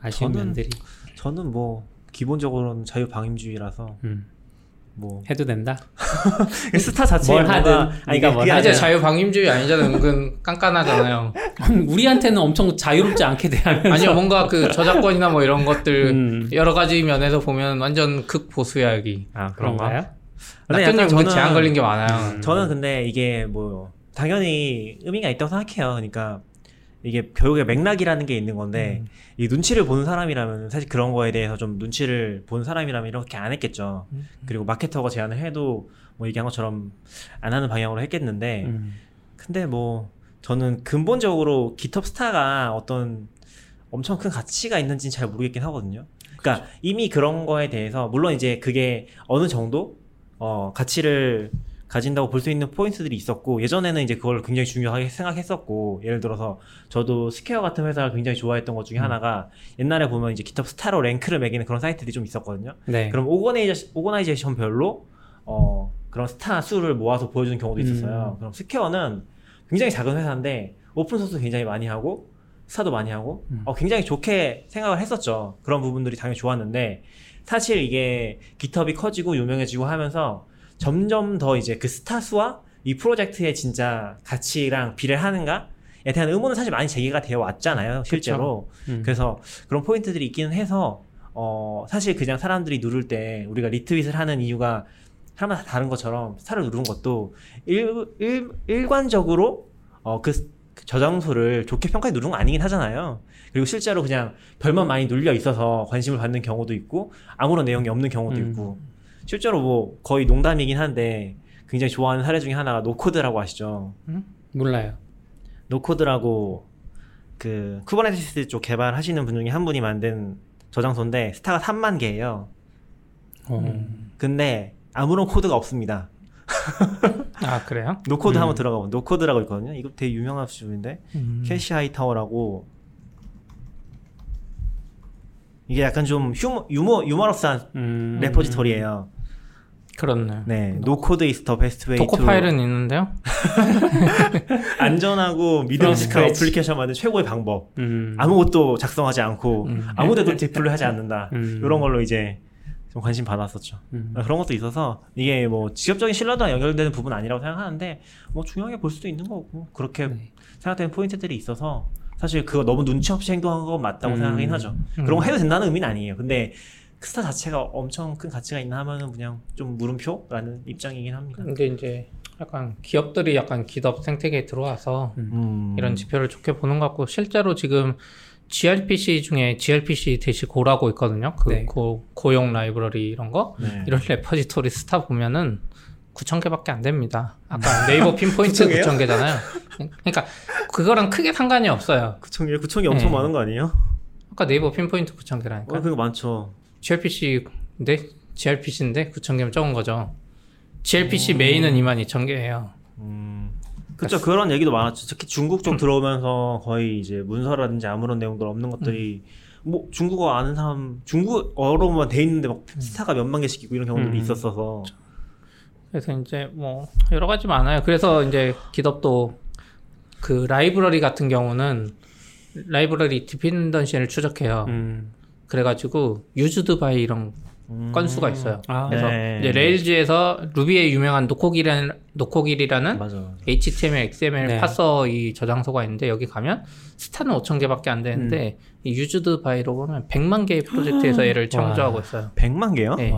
아쉬운 저는- 면들이 저는 뭐 기본적으로는 자유방임주의라서 음. 뭐 해도 된다. 스타 자체에 뭘 하든, 아니, 그러니까 뭘 이제 아니라 자유 방임주의 아니잖아요. 은근 깐깐하잖아요. 우리한테는 엄청 자유롭지 않게 대하면서 아니요, 뭔가 그 저작권이나 뭐 이런 것들 음. 여러 가지 면에서 보면 완전 극보수야 여기. 아 그런가? 그런가요? 약간 그 저는- 제한 걸린 게 많아요. 저는 근데 이게 뭐 당연히 의미가 있다고 생각해요. 그러니까 이게 교육의 맥락이라는 게 있는 건데 이 눈치를 보는 사람이라면 사실 그런 거에 대해서 좀 눈치를 보는 사람이라면 이렇게 안 했겠죠. 그리고 마케터가 제안을 해도 뭐 얘기한 것처럼 안 하는 방향으로 했겠는데 음. 근데 뭐 저는 근본적으로 기톱 스타가 어떤 엄청 큰 가치가 있는지는 잘 모르겠긴 하거든요. 그러니까 이미 그런 거에 대해서 물론 이제 그게 어느 정도 어 가치를 가진다고 볼 수 있는 포인트들이 있었고 예전에는 이제 그걸 굉장히 중요하게 생각했었고 예를 들어서 저도 Square 같은 회사를 굉장히 좋아했던 것 중에 하나가 옛날에 보면 이제 GitHub 스타로 랭크를 매기는 그런 사이트들이 좀 있었거든요. 네. 그럼 organiza-, organization별로 어 그런 스타 수를 모아서 보여주는 경우도 있었어요. 그럼 Square는 굉장히 작은 회사인데 오픈 소스 굉장히 많이 하고 스타도 많이 하고 어, 굉장히 좋게 생각을 했었죠. 그런 부분들이 당연히 좋았는데 사실 이게 GitHub이 커지고 유명해지고 하면서 점점 더 이제 그 스타 수와 이 프로젝트의 진짜 가치랑 비례를 하는가 에 대한 의문은 사실 많이 제기가 되어 왔잖아요. 실제로. 음. 그래서 그런 포인트들이 있기는 해서 어 사실 그냥 사람들이 누를 때 우리가 리트윗을 하는 이유가 사람마다 다른 것처럼 스타를 누르는 것도 일, 일, 일관적으로 어그 저장소를 좋게 평가해 누르는 거 아니긴 하잖아요. 그리고 실제로 그냥 별만 많이 눌려 있어서 관심을 받는 경우도 있고 아무런 내용이 없는 경우도 음. 있고 실제로 뭐 거의 농담이긴 한데 굉장히 좋아하는 사례 중에 하나가 nocode라고 아시죠? 몰라요. nocode라고 그 Kubernetes 쪽 개발하시는 분 중에 한 분이 만든 저장소인데 스타가 3만 개예요. 어. 근데 아무런 코드가 없습니다. 아 그래요? nocode 음. 한번 들어가 보면 nocode라고 있거든요. 이거 되게 유명한 수준인데 음. 켈시 하이타워라고 이게 약간 좀 휴머 유머 유머러스한 음. repository예요. 그렇네. 네, nocode best way Docker to 파일은 있는데요. 안전하고 scratch. application 만든 최고의 방법. 음. 아무것도 작성하지 않고 음. 아무데도 deploy 하지 않는다. 음. 이런 걸로 이제 좀 관심 받았었죠. 음. 그런 것도 있어서 이게 뭐 직접적인 신뢰도랑 연결되는 부분 은 아니라고 생각하는데 뭐 중요하게 볼 수도 있는 거고 그렇게 네. 생각되는 포인트들이 있어서 사실 그거 너무 눈치 없이 행동한 건 맞다고 음. 생각하긴 하죠. 음. 그런 거 해도 된다는 의미는 아니에요. 근데 그 스타 자체가 엄청 큰 가치가 있나 하면은 그냥 좀 물음표라는 입장이긴 합니다. 근데 이제 약간 기업들이 약간 기업 생태계에 들어와서 음. 이런 지표를 좋게 보는 것 같고 실제로 지금 gRPC 중에 gRPC dash Go라고 있거든요. 그 네. Go, Go용 라이브러리 이런 거 네. 이런 repository 스타 보면은 9천 개밖에 안 됩니다. 아까 네이버 Pinpoint 9,000 개요? 9천 개잖아요. 그러니까 그거랑 크게 상관이 없어요. 9천이 9천이 엄청 네. 많은 거 아니에요? 아까 네이버 핀포인트 9천 개라니까. 어, 그거 많죠. gRPC인데 gRPC인데 9천 개면 적은 거죠. gRPC 음. 메인은 2만 2천 개예요. 음. 그쵸 그런 얘기도 많았죠. 특히 중국 쪽 들어오면서 거의 이제 문서라든지 아무런 내용들 없는 것들이 뭐 중국어 아는 사람 중국어로만 돼 있는데 막 스타가 몇만 개씩 있고 이런 경우들이 음. 있었어서 그래서 이제 뭐 여러 가지 많아요. 그래서 이제 기덥도 그 라이브러리 같은 경우는 라이브러리 dependency를 추적해요. 음. 그래가지고 used by 이런 음. 건수가 있어요. 아, 그래서 네. 이제 Rails에서 Ruby의 유명한 Nokogiri라는 Nokogiri라는 맞아. HTML, XML 네. parser 이 저장소가 있는데 여기 가면 스타는 5천 개밖에 안 되는데 음. 이 used by로 보면 100만 개의 프로젝트에서 얘를 참조하고 있어요. 100만 개요? 네.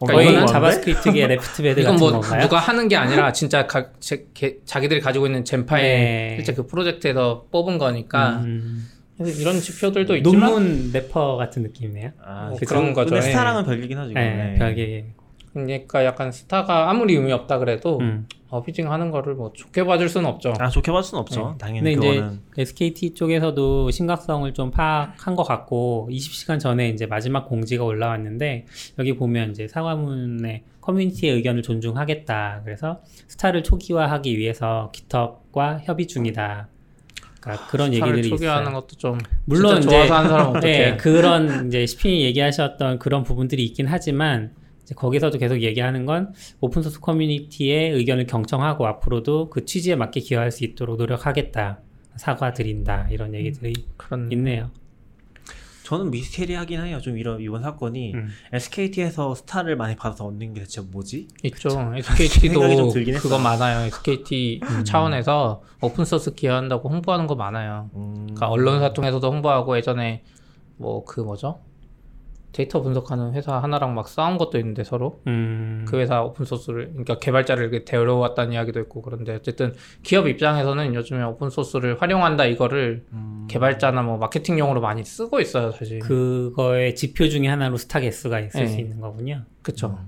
너무 많은데? JavaScript계 left-pad 이건 같은 뭐 건가요? 누가 하는 게 아니라 진짜 가, 제, 게- 자기들이 가지고 있는 젠파일 네. 실제 그 프로젝트에서 뽑은 거니까 음. 이런 지표들도 있지만 논문 래퍼 같은 느낌이네요. 아, 뭐그 그런 거죠. 근데 예. 스타랑은 별개긴 하죠. 네, 네. 별개. 그러니까 약간 스타가 아무리 의미 없다 그래도 음. 어, 피징 하는 거를 뭐 좋게 봐줄 수는 없죠. 아 좋게 봤을 수는 없죠. 당연히 근데 이제 그거는 SKT 쪽에서도 심각성을 좀 파악한 것 같고 20시간 전에 이제 마지막 공지가 올라왔는데 여기 보면 이제 사과문에 커뮤니티의 의견을 존중하겠다. 그래서 스타를 초기화하기 위해서 GitHub과 협의 중이다. 그러니까 그런 얘기들이 초기화하는 있어요. 것도 좀 물론 이제 네, 그런 이제 시핀이 얘기하셨던 그런 부분들이 있긴 하지만 이제 거기서도 계속 얘기하는 건 open source 커뮤니티의 의견을 경청하고 앞으로도 그 취지에 맞게 기여할 수 있도록 노력하겠다. 사과드린다. 이런 얘기들이 그런 있네요. 저는 미스테리하긴 해요. 좀 이런 이번 사건이 음. SKT에서 스타를 많이 받아서 얻는 게 대체 뭐지? 있죠. 좀 SKT도 그거. 많아요. SKT 차원에서 open source 기여한다고 홍보하는 거 많아요. 음... 그러니까 언론사 통해서도 홍보하고 예전에 뭐 그 뭐죠? 데이터 분석하는 회사 하나랑 막 싸운 것도 있는데 서로 음. 그 회사 open source를 그러니까 개발자를 이렇게 데려왔다는 이야기도 있고 그런데 어쨌든 기업 입장에서는 요즘에 open source를 활용한다 이거를 음... 개발자나 뭐 마케팅용으로 많이 쓰고 있어요 사실. 그거의 지표 중에 하나로 스타 개수가 있을 네. 수 있는 거군요. 그쵸.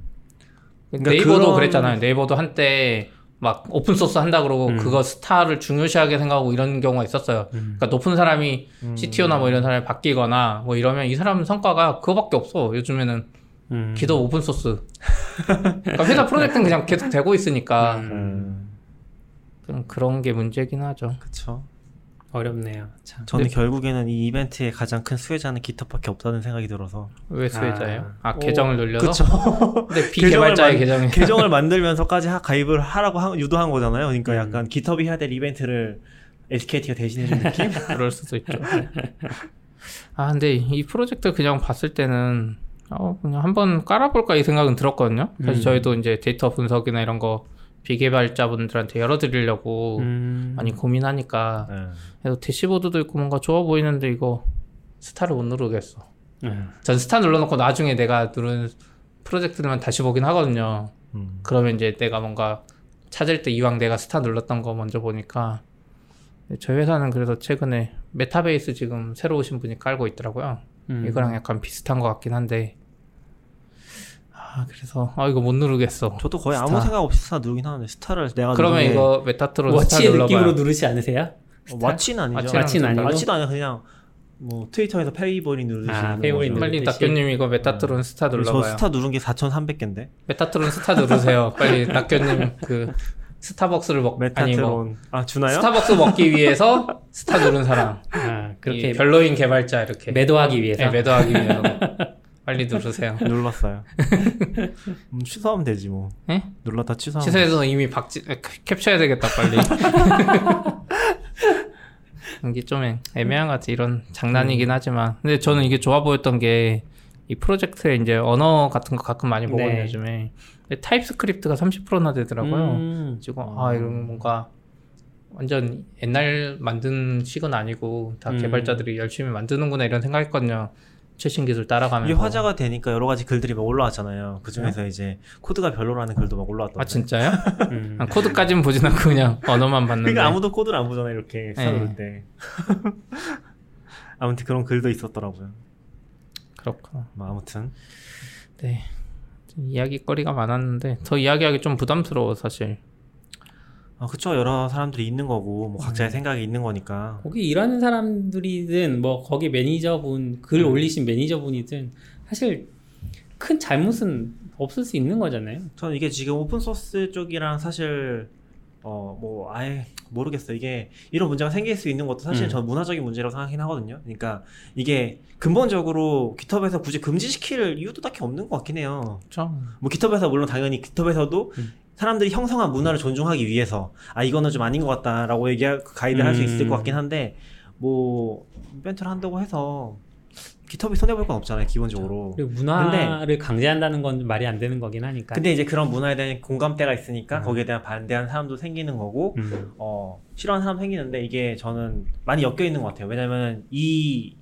그러니까 네이버도 그런- 그랬잖아요 네이버도 한때 막 open source 한다 그러고 음. 그거 스타를 중요시하게 생각하고 이런 경우가 있었어요. 음. 그러니까 높은 사람이 음. CTO나 뭐 이런 사람이 바뀌거나 뭐 이러면 이 사람 성과가 그거밖에 없어. 요즘에는 음. 기도 open source. 그러니까 회사 프로젝트는 그냥 계속 되고 있으니까 음... 좀 그런 게 문제긴 하죠. 그쵸. 어렵네요. 참. 저는 네. 결국에는 이 이벤트의 가장 큰 수혜자는 GitHub밖에 없다는 생각이 들어서 왜 수혜자예요? 아, 오, 계정을 늘려서? 그쵸. 근데 비개발자의 계정을 계정이 계정을 만들면서까지 하- 가입을 하라고 하- 유도한 거잖아요. 그러니까 음. 약간 GitHub이 해야 될 이벤트를 SKT가 대신해준 느낌? 그럴 수도 있죠. 아 근데 이 프로젝트 그냥 봤을 때는 어 그냥 한번 깔아볼까 이 생각은 들었거든요. 사실 음. 저희도 이제 데이터 분석이나 이런 거 비개발자분들한테 열어드리려고 음. 많이 고민하니까 네. 그래서 dashboard도 있고 뭔가 좋아 보이는데 이거 스타를 못 누르겠어. 음. 전 스타 눌러놓고 나중에 내가 누른 프로젝트들만 다시 보긴 하거든요. 음. 그러면 이제 내가 뭔가 찾을 때 이왕 내가 스타 눌렀던 거 먼저 보니까 저희 회사는 그래서 최근에 Metabase 지금 새로 오신 분이 깔고 있더라고요. 음. 이거랑 약간 비슷한 것 같긴 한데 아 그래서 아 이거 못 누르겠어. 저도 거의 아무 스타. 생각 없이 스타 누르긴 하는데 스타를 내가 그러면 누르게- 이거 Metatron 스타 watch의 눌러봐요. 느낌으로 누르지 않으세요? 어, watch는 아니죠. watch는 아니고 watch도 아니야 그냥 뭐 트위터에서 favorite 누르시 아, 는 favorite 거죠. 누르- 빨리. 낙교님 이거 Metatron 스타 저 눌러봐요. 스타 누른 게 4,300개인데 Metatron 스타 누르세요. 빨리 낙교님 그 스타벅스를 먹 아니 뭐 Metatron 아 주나요? 스타벅스 먹기 위해서 스타 누른 사람. 아, 그렇게 그렇게 별로인 개발자 이렇게 매도하기 위해서. 네, 매도하기 위해서 빨리 누르세요. 눌렀어요. 음, 취소하면 되지 뭐. 예? 눌렀다 취소하면. 시세에서 이미 박지 아, 캡- 캡처해야 되겠다 빨리. 이게 좀 애- 애매한 것 같아 이런 장난이긴 하지만 근데 저는 이게 좋아 보였던 게 이 프로젝트에 이제 언어 같은 거 가끔 많이 보거든요 네. 요즘에 근데 TypeScript가 30%나 되더라고요 음. 지금 아 이런 뭔가 완전 옛날 만든 식은 아니고 다 음. 개발자들이 열심히 만드는구나 이런 생각했거든요 최신 기술 따라가면서 이게 화제가 되니까 여러 가지 글들이 막 올라왔잖아요. 그 중에서 이제 코드가 별로라는 글도 막 올라왔던데. 아 진짜요? 음. 난 코드까지는 보진 않고 그냥 언어만 봤는데 그러니까 아무도 코드를 안 보잖아요. 이렇게 네. 써놓을 때. 아무튼 그런 글도 있었더라고요. 그렇구나 뭐 아무튼 네. 이야기거리가 많았는데 더 이야기하기 좀 부담스러워 사실. 아 그쵸 여러 사람들이 있는 거고 뭐 각자의 음. 생각이 있는 거니까. 거기 일하는 사람들이든 뭐 거기 매니저분 글 음. 올리신 매니저분이든 사실 큰 잘못은 없을 수 있는 거잖아요. 저는 이게 지금 open source 쪽이랑 사실 어 뭐 아예 모르겠어요. 이게 이런 문제가 생길 수 있는 것도 사실 음. 저는 문화적인 문제라고 생각하긴 하거든요. 그러니까 이게 근본적으로 깃허브에서 굳이 금지시킬 이유도 딱히 없는 것 같긴 해요. 그렇죠. 뭐 깃허브에서 물론 당연히 깃허브에서도 음. 사람들이 형성한 문화를 존중하기 위해서 아 이거는 좀 아닌 것 같다라고 얘기할 가이드를 할수 있을 음. 것 같긴 한데 뭐 이벤트를 한다고 해서 깃허브이 손해 볼 건 없잖아요 기본적으로. 그리고 문화를 강제한다는 건 말이 안 되는 거긴 하니까. 근데 이제 그런 문화에 대한 공감대가 있으니까 음. 거기에 대한 반대하는 사람도 생기는 거고 음. 어, 싫어하는 사람 생기는데 이게 저는 많이 엮여 있는 것 같아요. 왜냐면 이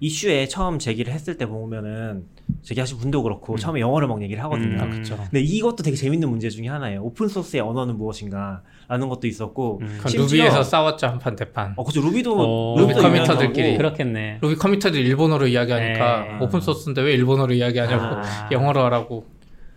이슈에 처음 제기를 했을 때 보면은 제기하신 분도 그렇고 음. 처음에 영어를 막 얘기를 하거든요. 음. 아, 그쵸. 근데 이것도 되게 재밌는 문제 중에 하나예요. open source의 언어는 무엇인가? 라는 것도 있었고 음. 심지어- 루비에서 싸웠죠 한판 대판. 어, 그죠. 루비도 어, 루비도 루비. 거고. 그렇겠네. 루비 committer들 일본어로 이야기하니까 네. open source인데 왜 일본어로 이야기하냐고 아. 영어로 하라고.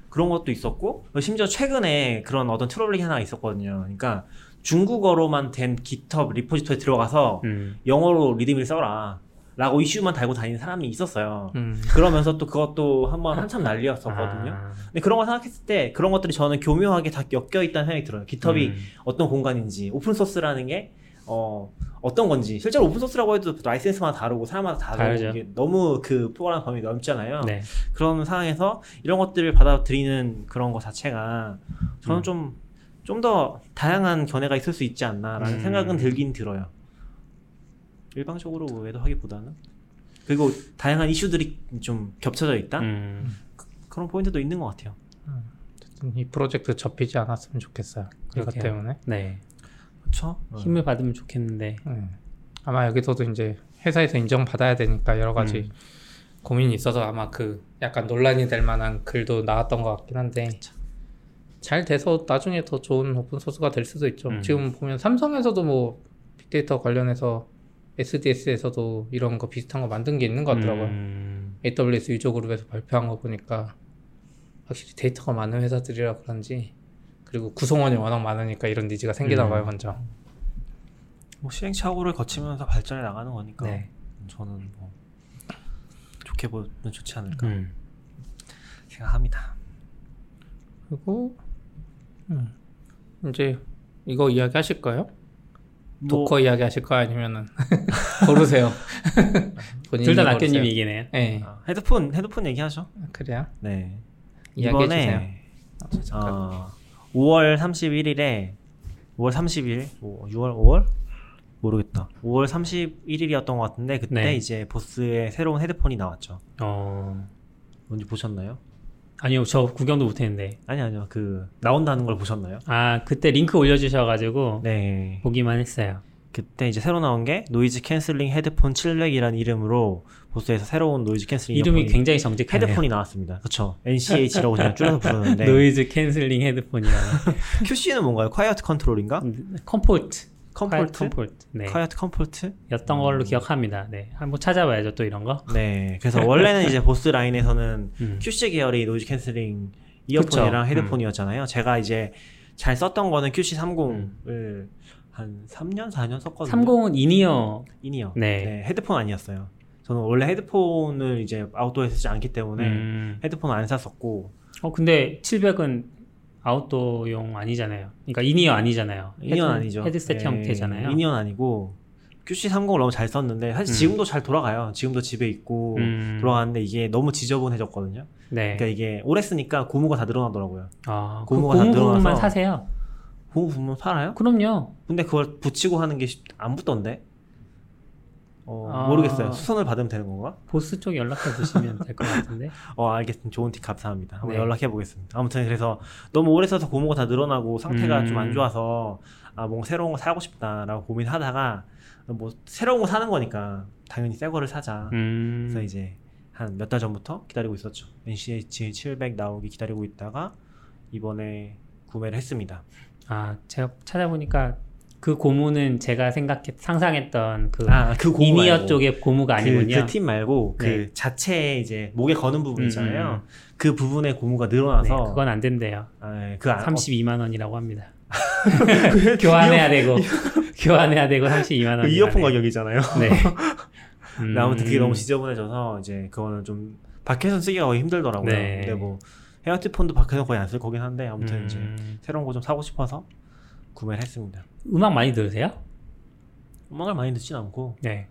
그런 것도 있었고 심지어 최근에 그런 어떤 trolling 하나가 있었거든요. 그러니까 중국어로만 된 GitHub repository에 들어가서 음. 영어로 README를 써라. 라고 이슈만 달고 다니는 사람이 있었어요. 음. 그러면서 또 그것도 한번 한참 난리였었거든요. 아. 근데 그런 거 생각했을 때 그런 것들이 저는 교묘하게 다 엮여 있다는 생각이 들어요. GitHub이 음. 어떤 공간인지 open source라는 게 어, 어떤 건지 실제로 open source라고 해도 라이센스마다 다르고 사람마다 다르고 너무 그 포괄한 범위 넓잖아요. 네. 그런 상황에서 이런 것들을 받아들이는 그런 거 자체가 저는 음. 좀좀 더 다양한 견해가 있을 수 있지 않나라는 음. 생각은 들긴 들어요. 일방적으로 외도하기보다는 그리고 다양한 이슈들이 좀 겹쳐져 있다 음. 그 런 포인트도 있는 것 같아요. 이 프로젝트 접히지 않았으면 좋겠어요. 이것 그러게요. 때문에. 네. 그렇죠. 힘을 받으면 좋겠는데. 음. 아마 여기서도 이제 회사에서 인정받아야 되니까 여러 가지 음. 고민이 있어서 아마 그 약간 논란이 될 만한 글도 나왔던 것 같긴 한데 잘 돼서 나중에 더 좋은 오픈 소스가 될 수도 있죠. 음. 지금 보면 삼성에서도 뭐 빅데이터 관련해서 SDS에서도 이런 거 비슷한 거 만든 게 있는 것 같더라고요. 음. AWS 유저 그룹에서 발표한 거 보니까 확실히 데이터가 많은 회사들이라 그런지 그리고 구성원이 워낙 많으니까 이런 니즈가 생기나 음. 봐요 먼저. 뭐 시행착오를 거치면서 발전해 나가는 거니까 네. 저는 뭐 좋게 보면 좋지 않을까 음. 생각합니다. 그리고 음, 이제 이거 이야기 하실 거예요? 뭐 도커 이야기 하실 거 아니면은 고르세요. 둘다 고르세요. 낙교님 이기네요. 네, 아, 헤드폰 헤드폰 얘기하죠. 그래요. 네. 이번에 어, 5월 31일에 5월 30일, 6월 5월 모르겠다. 5월 31일이었던 것 같은데 그때 네. 이제 보스의 새로운 헤드폰이 나왔죠. 어. 뭔지 보셨나요? 아니요, 저 구경도 못했는데. 아니 아니요. 그 나온다는 걸 보셨나요? 아, 그때 링크 올려주셔가지고 네. 보기만 했어요. 그때 이제 새로 나온 게 noise cancelling 헤드폰 700이라는 이름으로 보스에서 새로운 noise cancelling 이름이 굉장히 정직하네요. 헤드폰이 나왔습니다. 그렇죠. NCH라고 그냥 줄여서 부르는데 noise cancelling 헤드폰이라는. QC는 뭔가요? Quiet Control인가? Comfort. Comfort? Comfort. 네. Quiet Comfort? 였던 걸로 기억합니다. 네. 한번 찾아봐야죠, 또 이런 거. 네. 그래서 원래는 이제 보스 라인에서는 음. QC 계열의 noise cancelling 이어폰이랑 그쵸. 헤드폰이었잖아요. 제가 이제 잘 썼던 거는 QC 30을 음. 한 3년 4년 썼거든요. 30은 인이어. 인이어. 네. 헤드폰 아니었어요. 저는 원래 헤드폰을 이제 아웃도어에 쓰지 않기 때문에 음. 헤드폰 안 샀었고 어, 근데 700은 아웃도어용 아니잖아요. 그러니까 인이어 아니잖아요. 인이어 아니죠. 헤드셋 네, 형태잖아요. in-ear 아니고 QC30을 너무 잘 썼는데 사실 음. 지금도 잘 돌아가요. 지금도 집에 있고 음. 돌아가는데 이게 너무 지저분해졌거든요. 네. 그러니까 이게 오래 쓰니까 고무가 다 늘어나더라고요. 아, 그 고무가 다 고무부분만 늘어나서 사세요. 고무 부분 팔아요? 그럼요. 근데 그걸 붙이고 하는 게 안 붙던데? 어, 아. 모르겠어요. 수선을 받으면 되는 건가? 보스 쪽 연락해 보시면 될 것 같은데. 어, 알겠습니다. 좋은 팁 감사합니다. 한번 네. 연락해 보겠습니다. 아무튼 그래서 너무 오래 써서 고무가 다 늘어나고 상태가 음. 좀안 좋아서 아, 뭔가 새로운 거 사고 싶다라고 고민하다가 뭐 새로운 거 사는 거니까 당연히 새 거를 사자. 음. 그래서 이제 한 몇 달 전부터 기다리고 있었죠. NCH 700 나오기 기다리고 있다가 이번에 구매를 했습니다. 아, 제가 찾아보니까 그 고무는 제가 생각했 상상했던 그 아, 그 고무 in-ear 말고. 쪽의 고무가 아니군요. 그, 팁 말고 그 네. 자체 이제 목에 거는 부분 음, 있잖아요. 음, 그 부분에 고무가 네, 늘어나서 그건 안 된대요. 아, 예, 그 안- 32만 원이라고 합니다. 교환해야 되고 교환해야 되고 32만 그 원. 이어폰 가격이잖아요. 네. 근데 아무튼 그게 음. 너무 지저분해져서 이제 그거는 좀 밖에서 쓰기가 거의 힘들더라고요. 네. 근데 뭐 헤어티폰도 밖에서 거의 안 쓸 거긴 한데 아무튼 이제 음. 새로운 거 좀 사고 싶어서 구매를 했습니다. 음악 많이 들으세요? 음악을 많이 듣진 않고 네.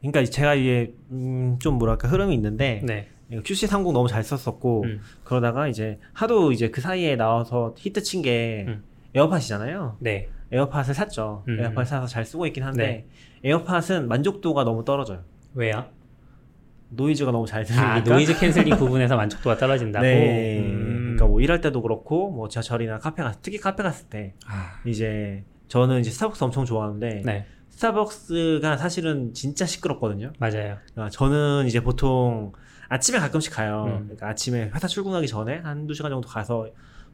그러니까 제가 이게 음, 좀 뭐랄까 흐름이 있는데 네. QC30 너무 잘 썼었고 음. 그러다가 이제 하도 이제 그 사이에 나와서 히트 친게 음. 에어팟이잖아요. 네. 에어팟을 샀죠. 음. 에어팟 사서 잘 쓰고 있긴 한데 에어팟은 만족도가 너무 떨어져요. 왜요? 노이즈가 너무 잘 들리니까 아 noise cancelling 부분에서 만족도가 떨어진다고. 네. 음. 일할 때도 그렇고 뭐 지하철이나 카페 갔 특히 카페 갔을 때 아, 이제 저는 이제 스타벅스 엄청 좋아하는데 네 스타벅스가 사실은 진짜 시끄럽거든요. 맞아요. 그러니까 저는 이제 보통 아침에 가끔씩 가요. 음. 그러니까 아침에 회사 출근하기 전에 한두 시간 정도 가서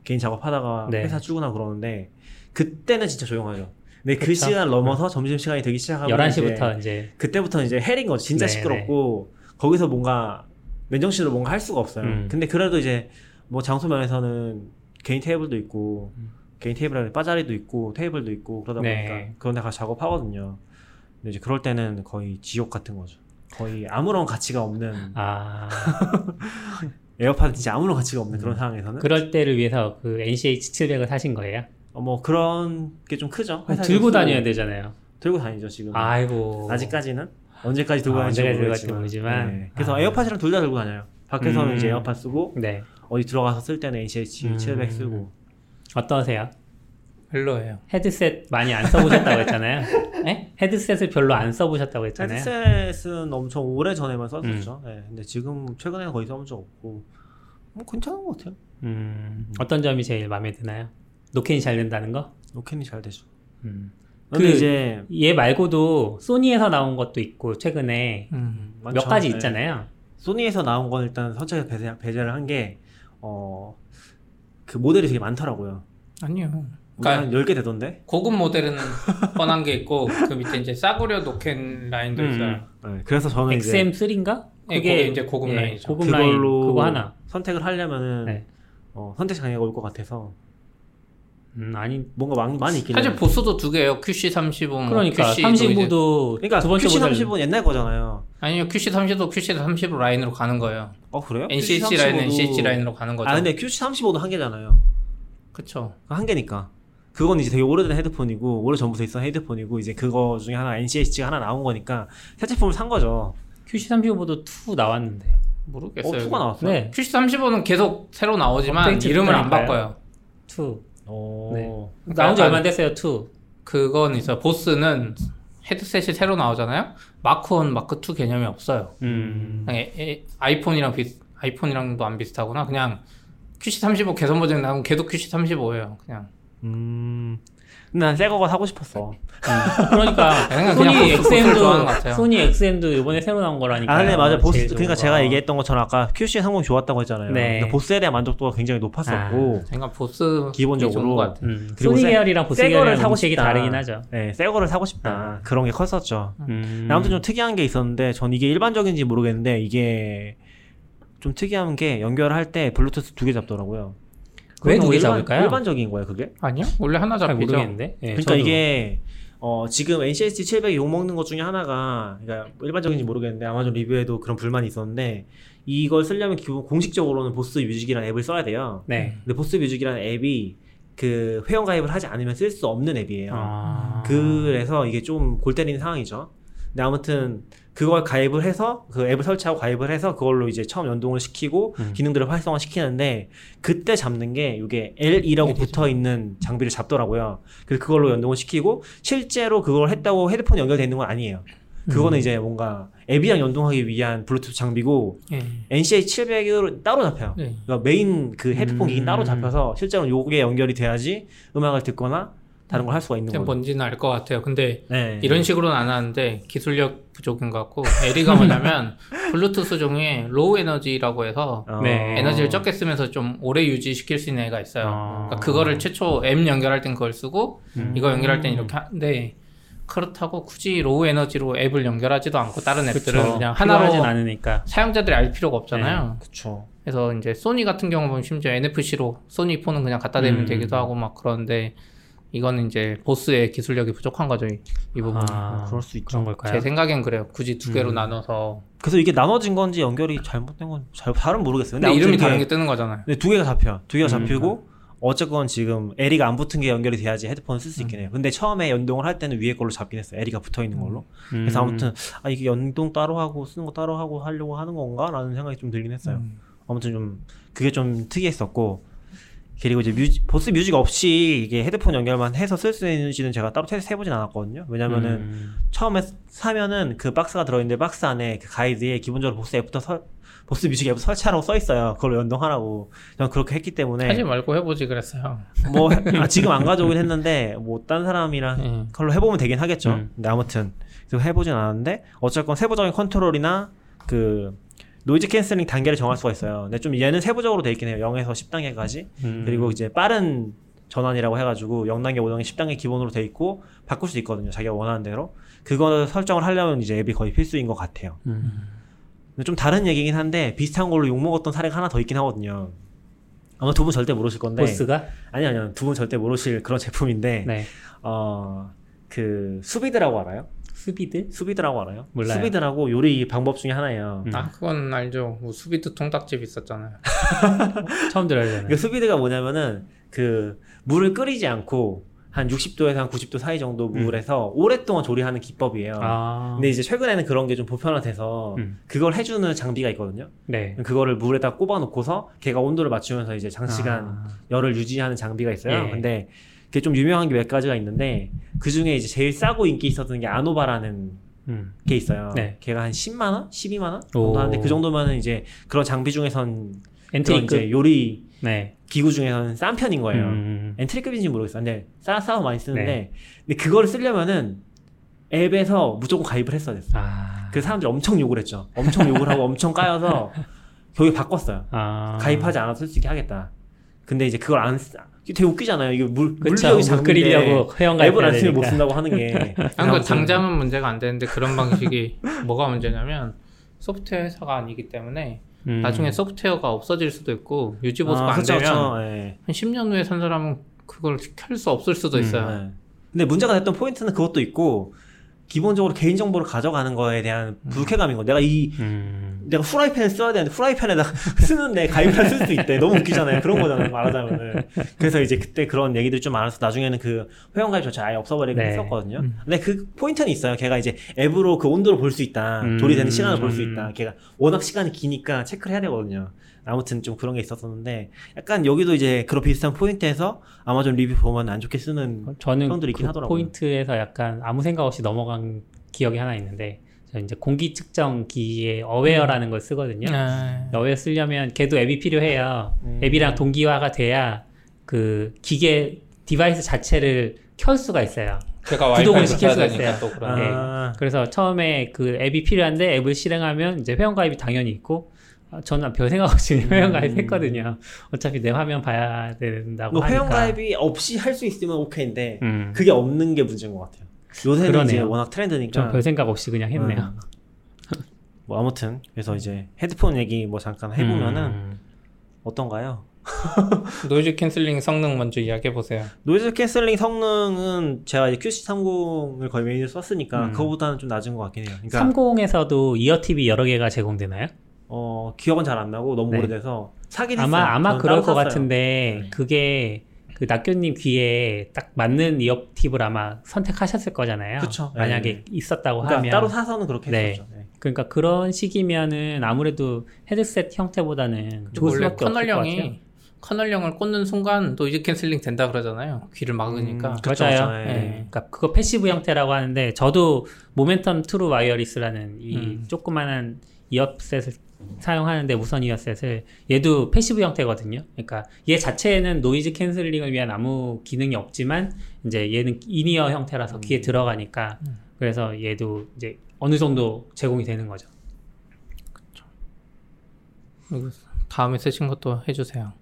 개인 작업하다가 네. 회사 출근하고 그러는데 그때는 진짜 조용하죠. 근데 그 그쵸. 시간 넘어서 점심 시간이 되기 시작하면 11시부터 이제 그때부터 이제 헬인 거죠. 진짜 네, 시끄럽고 거기서 뭔가 맨정신으로 뭔가 할 수가 없어요. 음. 근데 그래도 이제 뭐 장소 면에서는 개인 테이블도 있고 음. 개인 테이블에 바자리도 있고 테이블도 있고 그러다 네. 보니까 그런 데 가서 작업하거든요. 근데 이제 그럴 때는 거의 지옥 같은 거죠. 거의 아무런 가치가 없는 아 에어팟은 진짜 아무런 가치가 없는 음. 그런 상황에서는 그럴 때를 위해서 그 NCH 700을 사신 거예요? 어, 뭐 그런 게 좀 크죠. 들고. 다녀야 되잖아요. 들고 다니죠 지금. 아이고 아직까지는 언제까지 들고 아, 들고 모르겠지만. 갈지 모르지만. 네. 그래서 아. 에어팟이랑 둘 다 들고 다녀요. 밖에서는 음. 이제 에어팟 쓰고 네 어디 들어가서 쓸 때는 NCH 음. 700 쓰고. 어떠세요? 별로예요. 헤드셋 많이 안 써보셨다고 했잖아요. 네? 헤드셋을 별로 안 써보셨다고 했잖아요. 헤드셋은 엄청 오래 전에만 썼었죠. 음. 네. 근데 지금 최근에는 거의 써본 적 없고 뭐 괜찮은 것 같아요. 음, 어떤 점이 제일 마음에 드나요? 노캔이 잘 된다는 거? 노캔이 잘 되죠. 음. 근데 그- 이제 얘 말고도 소니에서 나온 것도 있고 최근에 음. 몇 많죠. 가지 네. 있잖아요. 소니에서 나온 건 일단 선착에 배제, 배제를 한 게 어. 그 모델이 되게 많더라고요. 아니요. 그러니까 그러니까 한 10개 되던데? 고급 모델은 뻔한 게 있고 그 밑에 이제 싸구려 노캔 라인도 음. 있어요. 네. 그래서 저는 이제 XM3인가? 네, 그게 이제 고급 라인이죠. 고급 라인 그걸로 그거 하나. 선택을 하려면은 네. 어, 선택 장애가 올 것 같아서 음, 아니 뭔가 많이, 많이 있긴 사실 해요. 보스도 두 개예요. QC35, 뭐 그러니까 QC 도 이제- 30부도 그러니까 두 번째 모델 QC30은 옛날 거잖아요. 아니요 QC30도 QC30 라인으로 가는 거예요. 어 그래요? NCH 라인은 NCH 라인으로 가는 거죠. 아 근데 QC35도 한 개잖아요. 그쵸. 한 개니까. 그건 이제 되게 오래된 헤드폰이고 오래 전부터 있던 헤드폰이고 이제 그거 중에 하나 NCH가 하나 나온 거니까 새 제품을 산 거죠. QC35도 2 나왔는데. 어, 모르겠어요. 투가 나왔어요. 네. QC35는 계속 새로 나오지만 이름을 안. 바꿔요. 2. 어. 네. 나온 지 얼마 안 됐어요, 2. 그건 있어요. 보스는 헤드셋이 새로 나오잖아요. 마크1, 마크2 개념이 없어요. 음. 그냥 에- 에- 아이폰이랑 비 아이폰이랑도 안 비슷하구나. 그냥 QC35 개선 버전 나오면 걔도 QC35예요. 그냥. 음. 근데 난 새 거가 사고 싶었어. 그러니까 그냥 소니 보스 보스를 좋아하는 것 XM도 같아요. 소니 XM도 이번에 새로 나온 거라니까. 아, 근데 맞아. 보스, 그러니까 거. 제가 얘기했던 것처럼 아까 QC의 성공이 좋았다고 했잖아요. 네. 근데 보스에 대한 만족도가 굉장히 높았었고, 제가 보스 기본적으로 좋은 것 같아요. 음, 그리고 소니 새- 계열이랑 보스 새 거를 계열이랑 사고 싶다. 다르긴 하죠. 네, 새 거를 사고 싶다. 그런 게 컸었죠. 음. 아무튼 좀 특이한 게 있었는데, 전 이게 일반적인지 모르겠는데, 이게 좀 특이한 게 연결할 때 블루투스 두 개 잡더라고요. 왜 그건 두개 일반- 잡을까요? 일반적인 거예요, 그게? 아니요? 원래 하나 잘 잡히죠. 모르겠는데. 예, 그러니까 저도. 이게 어, 지금 NCST 700이 욕먹는 것 중에 하나가 그러니까 일반적인지 모르겠는데 아마존 리뷰에도 그런 불만이 있었는데 이걸 쓰려면 기본 공식적으로는 보스 뮤직이라는 앱을 써야 돼요. 네. 근데 보스 뮤직이라는 앱이 그 회원 가입을 하지 않으면 쓸 수 없는 앱이에요. 아. 그래서 이게 좀 골 때리는 상황이죠. 근데 아무튼 그걸 가입을 해서 그 앱을 설치하고 가입을 해서 그걸로 이제 처음 연동을 시키고 음. 기능들을 활성화 시키는데 그때 잡는 게 이게 LE라고 붙어 있는 장비를 잡더라고요. 그래서 그걸로 연동을 시키고 실제로 그걸 했다고 헤드폰 연결돼 있는 건 아니에요. 그거는 이제 뭔가 앱이랑 연동하기 위한 블루투스 장비고 예. NCH 700으로 따로 잡혀요. 네. 그러니까 메인 그 헤드폰 기기 음. 따로 잡혀서 실제로 요게 연결이 돼야지 음악을 듣거나 다른 걸 할 수가 있는 거죠. 뭔지는 알 것 같아요. 근데 네. 이런 식으로는 안 하는데 기술력 부족인 것 같고 LE가 뭐냐면 블루투스 중에 Low Energy라고 해서 어. 네. 에너지를 적게 쓰면서 좀 오래 유지시킬 수 있는 애가 있어요. 어. 그러니까 그거를 최초 M 연결할 땐 그걸 쓰고 음. 이거 연결할 땐 이렇게 하는데 그렇다고 굳이 Low Energy로 앱을 연결하지도 않고 다른 앱들은 그쵸. 그냥 하나로 않으니까. 사용자들이 알 필요가 없잖아요. 그쵸. 그래서 이제 소니 같은 경우 보면 심지어 NFC로 소니 폰은 그냥 갖다 대면 음. 되기도 하고 막 그런데 이거는 이제 보스의 기술력이 부족한 거죠 이, 이 부분. 아, 그럴 수 있죠. 그런 걸까요? 제 생각엔 그래요. 굳이 두 개로 음. 나눠서. 그래서 이게 나눠진 건지 연결이 잘못된 건지 잘, 잘은 모르겠어요. 근데 아무튼 이름이 다른 게 뜨는 거잖아요. 근데 두 개가 잡혀. 두 개가 음. 잡히고 어쨌건 지금 LE가 안 붙은 게 연결이 돼야지 헤드폰을 쓸 수 있긴 해요. 근데 처음에 연동을 할 때는 위에 걸로 잡긴 했어요. LE가 붙어 있는 걸로. 음. 그래서 아무튼 아 이게 연동 따로 하고 쓰는 거 따로 하고 하려고 하는 건가라는 생각이 좀 들긴 했어요. 음. 아무튼 좀 그게 좀 특이했었고 그리고 이제 뮤직, 보스 뮤직 없이 이게 헤드폰 연결만 해서 쓸 수 있는지는 제가 따로 테스트 해보진 않았거든요. 왜냐면은 음. 처음에 사면은 그 박스가 들어있는데 박스 안에 그 가이드에 기본적으로 보스 앱부터 설, 보스 뮤직 앱 설치하라고 써 있어요. 그걸로 연동하라고. 저는 그렇게 했기 때문에 하지 말고 해보지 그랬어요. 뭐 아, 지금 안 가져오긴 했는데 뭐 딴 사람이랑 예. 그걸로 해보면 되긴 하겠죠. 음. 근데 아무튼 해보진 않았는데 어쨌건 세부적인 컨트롤이나 그 noise cancelling 단계를 정할 수가 있어요. 근데 좀 얘는 세부적으로 돼 있긴 해요. 0에서 10단계까지. 음. 그리고 이제 빠른 전환이라고 해가지고 0단계, 5단계, 10단계 기본으로 돼 있고 바꿀 수 있거든요. 자기가 원하는 대로. 그거 설정을 하려면 이제 앱이 거의 필수인 것 같아요. 음. 근데 좀 다른 얘기긴 한데 비슷한 걸로 욕먹었던 사례가 하나 더 있긴 하거든요. 아마 두 분 절대 모르실 건데 보스가 아니 아니요 두분 절대 모르실 그런 제품인데 네 어 그 수비드라고 알아요? 수비드 수비드라고 알아요? 몰라요. 수비드라고 요리 방법 중에 하나예요. 음. 아 그건 알죠. 뭐 수비드 통닭집 있었잖아요. 처음 되나 그 수비드가 뭐냐면은 그 물을 끓이지 않고 한 60도에서 한 90도 사이 정도 물에서 오랫동안 조리하는 기법이에요. 음. 아 근데 이제 최근에는 그런 게 좀 보편화돼서 음. 그걸 해주는 장비가 있거든요. 네 그거를 물에다 꼽아놓고서 걔가 온도를 맞추면서 이제 장시간 아. 열을 유지하는 장비가 있어요. 예. 근데 그게 좀 유명한 게 몇 가지가 있는데 그 중에 이제 제일 싸고 인기 있었던 게 아노바라는 음. 게 있어요. 네. 걔가 한 10만 원, 12만 원 오. 정도 하는데 그 정도면은 이제 그런 장비 중에선 그런 entry급 이제 요리 네 기구 중에서는 싼 편인 거예요. 음. entry급인지 모르겠어. 근데 싸 싸서 많이 쓰는데 근데 그거를 쓰려면은 앱에서 무조건 가입을 했어야 됐어. 아. 그 사람들이 엄청 욕을 했죠. 엄청 욕을 하고 엄청 까여서 결국에 바꿨어요. 아. 가입하지 않아도 쓸 수 있게 하겠다. 근데 이제 그걸 안 쓰, 이게 되게 웃기잖아요. 이게 물, 그쵸 물리적인 물 장비인데 끓이려고 회원 앱을 안 쓰면 못 쓴다고 하는 게. 아, 그 당장은 문제가 안 되는데 그런 방식이 뭐가 문제냐면 소프트웨어 회사가 아니기 때문에 음. 나중에 소프트웨어가 없어질 수도 있고 유지 보수가 아, 안 그쵸, 되면 그쵸. 예. 한 10년 후에 산 사람은 그걸 켤 수 없을 수도 음, 있어요. 예. 근데 문제가 됐던 포인트는 그것도 있고 기본적으로 개인 정보를 가져가는 거에 대한 불쾌감인 거. 내가 이 음. 내가 후라이팬을 써야 되는데 후라이팬에다 쓰는데 가입할 쓸수 있대. 너무 웃기잖아요. 그런 거잖아요. 말하자면은. 그래서 이제 그때 그런 얘기들이 좀 많아서 나중에는 그 회원 가입 조차 아예 없어버리긴 네. 했었거든요. 근데 그 포인트는 있어요. 걔가 이제 앱으로 그 온도를 볼 수 있다. 음. 조리되는 시간을 볼수 음. 있다. 걔가 워낙 시간이 기니까 체크를 해야 되거든요. 아무튼 좀 그런 게 있었었는데 약간 여기도 이제 그런 비슷한 포인트에서 아마존 리뷰 보면 안 좋게 쓰는 저는 형들이 있긴 그 하더라고요. 포인트에서 약간 아무 생각 없이 넘어간 기억이 하나 있는데 저 이제 공기 측정 기기에 Awair라는 걸 쓰거든요. 네. 어웨어 쓰려면 걔도 앱이 필요해요. 음. 앱이랑 동기화가 돼야 그 기계 device 자체를 켤 수가 있어요. 제가 와이파이를 시킬 수가 있어요. 또 그런. 네. 아, 그래서 처음에 그 앱이 필요한데 앱을 실행하면 이제 회원 가입이 당연히 있고 아, 저는 별 생각 없이 음. 회원 가입 했거든요. 어차피 내 화면 봐야 된다고 뭐 하니까. 회원 가입이 없이 할 수 있으면 오케이인데 음. 그게 없는 게 문제인 것 같아요. 요새는 그러네요. 이제 워낙 트렌드니까. 전 별 생각 없이 그냥 했네요. 음. 뭐 아무튼 그래서 이제 헤드폰 얘기 뭐 잠깐 해보면은 음. 어떤가요? noise cancelling 성능 먼저 이야기해 보세요. noise cancelling 성능은 제가 이제 QC30을 거의 메인으로 썼으니까 음. 그거보다는 좀 낮은 것 같긴 해요. 그러니까 30에서도 ear tip이 여러 개가 제공되나요? 어 기억은 잘 안 나고 너무 네. 오래돼서 사긴 아마 했어요. 아마 그럴 것 샀어요. 같은데 네. 그게 그 낙교님 귀에 딱 맞는 ear tip을 아마 선택하셨을 거잖아요. 그쵸. 만약에 네. 있었다고 그러니까 하면 따로 사서는 그렇게 네. 했었죠. 네. 그러니까 그런 식이면은 아무래도 헤드셋 형태보다는 좋을 원래 수밖에 없을 것 같아요. 커널형이 커널형을 꽂는 순간 noise cancelling 된다 그러잖아요. 귀를 막으니까. 음, 그쵸, 맞아요. 예. 예. 그러니까 그거 passive 형태라고 하는데 저도 Momentum True Wireless라는 이 음. 조그만한 이어셋을 사용하는데 무선 이어셋을 얘도 passive 형태거든요. 그러니까 얘 자체에는 noise cancelling을 위한 아무 기능이 없지만 이제 얘는 in-ear 형태라서 음. 귀에 들어가니까 그래서 얘도 이제 어느 정도 제공이 되는 거죠. 그리고 다음에 쓰신 것도 해주세요.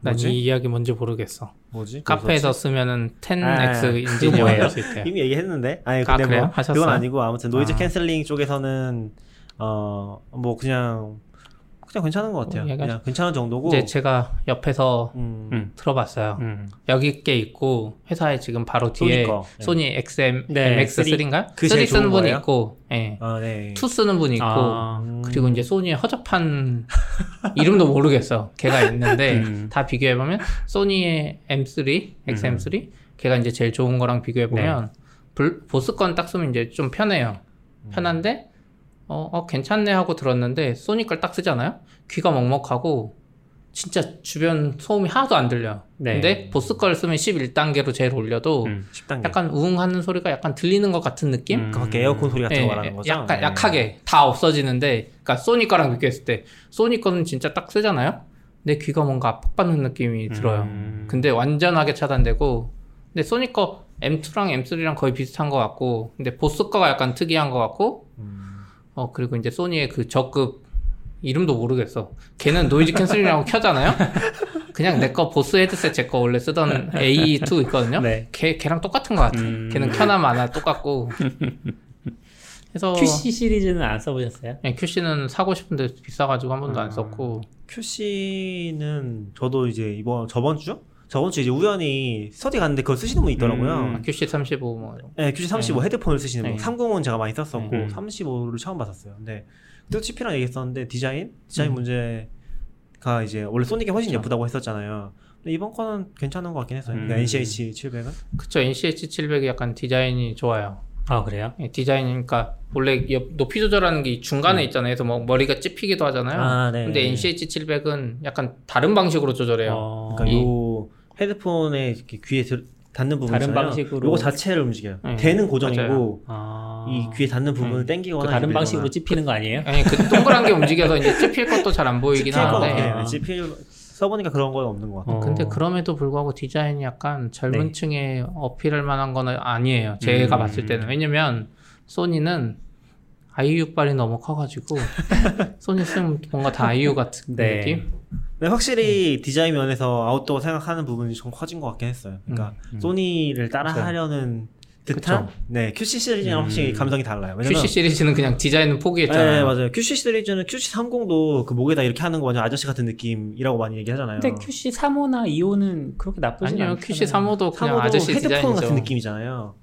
난 뭐지? 이 이야기 뭔지 모르겠어. 뭐지? 카페에서 쓰면은 10x 아, 인진이 그거 뭐예요? 이미 얘기했는데 아니 아, 근데 그래요? 뭐 하셨어요? 그건 아니고 아무튼 노이즈 아. cancelling 쪽에서는 어 뭐 그냥 그냥 괜찮은 것 같아요. 어, 그냥 괜찮은 정도고. 이제 제가 옆에서 음, 음. 들어봤어요. 음. 여기 게 있고 회사에 지금 바로 뒤에 소니 거. 네. 소니 XM 네, MX3인가? 그게 3 제일 쓰는 분이 거예요? 있고, 예. 아 네. 2 쓰는 분이 있고, 아, 음. 그리고 이제 소니의 허접한 이름도 모르겠어. 걔가 있는데 음. 다 비교해 보면 소니의 M3, XM3 걔가 이제 제일 좋은 거랑 비교해 보면 보스 건 딱 쓰면 이제 좀 편해요. 편한데 어, 어, 괜찮네 하고 들었는데 소니 걸 딱 쓰잖아요. 귀가 먹먹하고 진짜 주변 소음이 하나도 안 들려. 네. 근데 보스 걸 쓰면 11단계로 제일 올려도 음. 10단계. 약간 우웅 하는 소리가 약간 들리는 것 같은 느낌? 음. 그 밖에 에어컨 소리 같은 예, 거 말하는 거죠? 약간 네. 약하게 다 없어지는데, 그러니까 소니 거랑 비교했을 때 소니 거는 진짜 딱 쓰잖아요. 내 귀가 뭔가 압박받는 느낌이 들어요. 음. 근데 완전하게 차단되고, 근데 소니 거 M2랑 M3랑 거의 비슷한 것 같고, 근데 보스 거가 약간 특이한 것 같고, 음. 어 그리고 이제 소니의 그 저급 이름도 모르겠어. 걔는 noise cancel이라고 켜잖아요. 그냥 내 거 보스 헤드셋 제 거 원래 쓰던 A2 있거든요. 네. 걔 걔랑 똑같은 것 같아. 음. 걔는 켜나 마나 똑같고. 그래서 QC 시리즈는 안 써보셨어요? 네, QC는 사고 싶은데 비싸가지고 한 번도 아. 안 썼고. QC는 저도 이제 이번 저번 주 저번 주 이제 우연히 스터디 갔는데 그걸 쓰시는 분이 있더라고요. 음. QC 35 뭐. 네, QC 35 헤드폰을 쓰시는 분. 네. 30은 제가 많이 썼었고 음. 35를 처음 봤었어요. 근데 그때도 치피랑 얘기했었는데 디자인 디자인 음. 문제가 이제 원래 소닉이 훨씬 그쵸. 예쁘다고 했었잖아요. 근데 이번 거는 괜찮은 것 같긴 했어요. 그러니까 음. NCH 700은 그쵸 NCH 700이 약간 디자인이 좋아요. 아 그래요? 예, 디자인이니까 원래 옆- 높이 조절하는 게 중간에 있잖아요. 그래서 뭐 머리가 찝히기도 하잖아요. 음. 아, 네. 근데 NCH 700은 약간 다른 방식으로 조절해요. 어, 그러니까 이- 요 헤드폰에 이렇게 귀에 들, 닿는 부분 다른 있잖아요. 방식으로- 요거 자체를 움직여요. 네, 대는 고정이고 아, 이 귀에 닿는 부분을 음. 당기거나 그 다른. 방식으로 찝히는 거 아니에요? 아니 그 동그란 게 움직여서 이제 찝힐 것도 잘 안 보이긴 하는데. 아. 찝힐 써보니까 그런 건 없는 것 같아요. 어. 근데 그럼에도 불구하고 디자인이 약간 젊은 네. 층에 어필할 만한 거는 아니에요. 제가 음. 봤을 때는. 왜냐면 소니는 아이유빨이 너무 커가지고 소니 쓰면 뭔가 다 아이유 같은 네. 느낌? 근데 확실히 디자인 면에서 아웃도어 생각하는 부분이 좀 커진 것 같긴 했어요. 그러니까 음. 소니를 따라하려는 듯한 그쵸. 네 QC 시리즈랑 음. 확실히 감성이 달라요. 왜냐면 QC 시리즈는 그냥 디자인은 네 포기했잖아요. 맞아요. QC 시리즈는 QC 30도 그 목에다 이렇게 하는 거 완전 아저씨 같은 느낌이라고 많이 얘기하잖아요. 근데 QC 3호나 2호는 그렇게 나쁘지 않잖아요. QC 3호도 그냥 3호도 아저씨 헤드폰 디자인이죠. 같은 느낌이잖아요.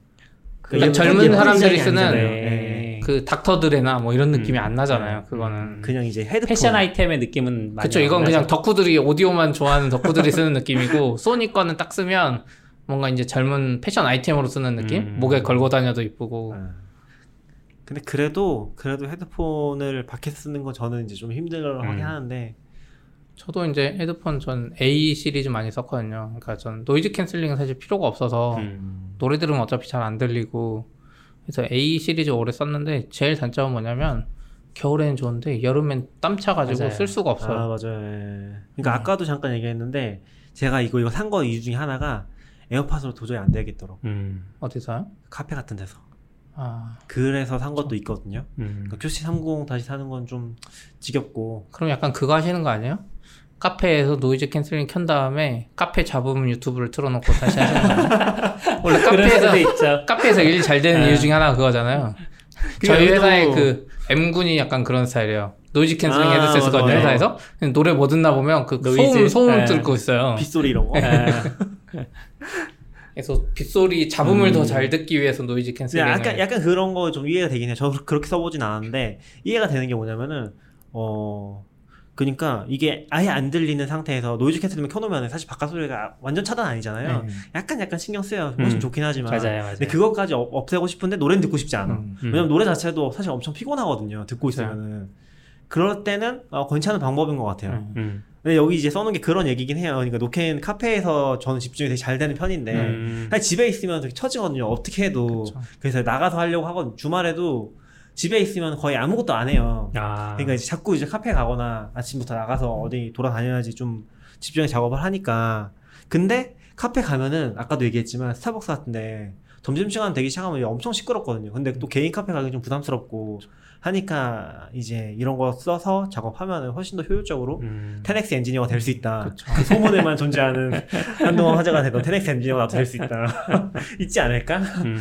그러니까 예쁜- 젊은 사람들이 쓰는. 네. 네. 그 닥터들이나 뭐 이런 느낌이 음. 안 나잖아요. 그거는. 그냥 이제 헤드폰 패션 아이템의 느낌은 많이 그쵸, 안 이건 그냥. 덕후들이 오디오만 좋아하는 덕후들이 쓰는 느낌이고, 소니 거는 딱 쓰면 뭔가 이제 젊은 패션 아이템으로 쓰는 느낌? 음. 목에 걸고 다녀도 이쁘고. 네. 근데 그래도 그래도 헤드폰을 밖에서 쓰는 건 저는 이제 좀 힘들어하긴 음. 하는데 저도 이제 헤드폰 전 A 시리즈 많이 썼거든요. 그러니까 전 noise cancelling은 사실 필요가 없어서 음. 노래 들으면 어차피 잘 안 들리고 그래서 A 시리즈 오래 썼는데 제일 단점은 뭐냐면 겨울에는 좋은데 여름엔 땀 차가지고 맞아요. 쓸 수가 없어요. 아 맞아요. 예. 그러니까 아까도 잠깐 얘기했는데 제가 이거 이거 산 거 이유 중에 하나가 에어팟으로 도저히 안 되겠더라고. 음. 어디서요? 카페 같은 데서. 아 그래서 산 것도 있거든요. 음. 그러니까 QC 30 다시 사는 건 좀 지겹고. 그럼 약간 그거 하시는 거 아니에요? 카페에서 noise cancelling 켠 다음에 카페 잡으면 유튜브를 틀어놓고 다시 하시는 거예요? 원래 카페에서. 카페에서 일 잘 되는 아. 이유 중에 하나가 그거잖아요. 저희 회사의 그 M군이 약간 그런 스타일이에요. noise cancelling 아, 헤드셋 맞아요. 회사에서. 노래 뭐 듣나 보면 그 노이즈? 소음, 소음 네. 듣고 있어요. 빗소리 이런 거. 아, 그래서 빗소리 잡음을 음. 더 잘 듣기 위해서 노이즈 근데 cancelling을. 약간 약간 그런 거 좀 이해가 되긴 해요. 저 그렇게 써보진 않았는데 이해가 되는 게 뭐냐면은 어 그러니까 이게 아예 안 들리는 상태에서 noise cancelling 켜놓으면 사실 바깥 소리가 완전 차단 아니잖아요. 네. 약간 약간 신경 쓰여 훨씬 음. 좋긴 하지만. 맞아요, 맞아요. 근데 그것까지 없- 없애고 싶은데 노래는 듣고 싶지 않아. 음. 음. 왜냐면 노래 자체도 사실 엄청 피곤하거든요. 듣고. 있으면은. 그럴 때는 어, 괜찮은 방법인 것 같아요. 음. 음. 근데 여기 이제 써놓은 게 그런 얘기긴 해요. 그러니까 노캔 카페에서 저는 집중이 되게 잘 되는 편인데 음. 사실 집에 있으면 되게 처지거든요. 어떻게 해도. 그쵸. 그래서 나가서 하려고 하거든요. 주말에도 집에 있으면 거의 아무것도 안 해요. 아. 그러니까 이제 자꾸 이제 카페 가거나 아침부터 나가서 어디 돌아다녀야지 좀 집중해 작업을 하니까. 근데 카페 가면은 아까도 얘기했지만 스타벅스 같은데 점심시간 되기 시작하면 엄청 시끄럽거든요. 근데 또 개인 카페 가기 좀 부담스럽고 하니까 이제 이런 거 써서 작업하면은 훨씬 더 효율적으로 음. 테넥스 엔지니어가 될 수 있다. 그 소문에만 존재하는 한동안 화제가 되던 테넥스 엔지니어가 될 수 있다. 있지 않을까? 음.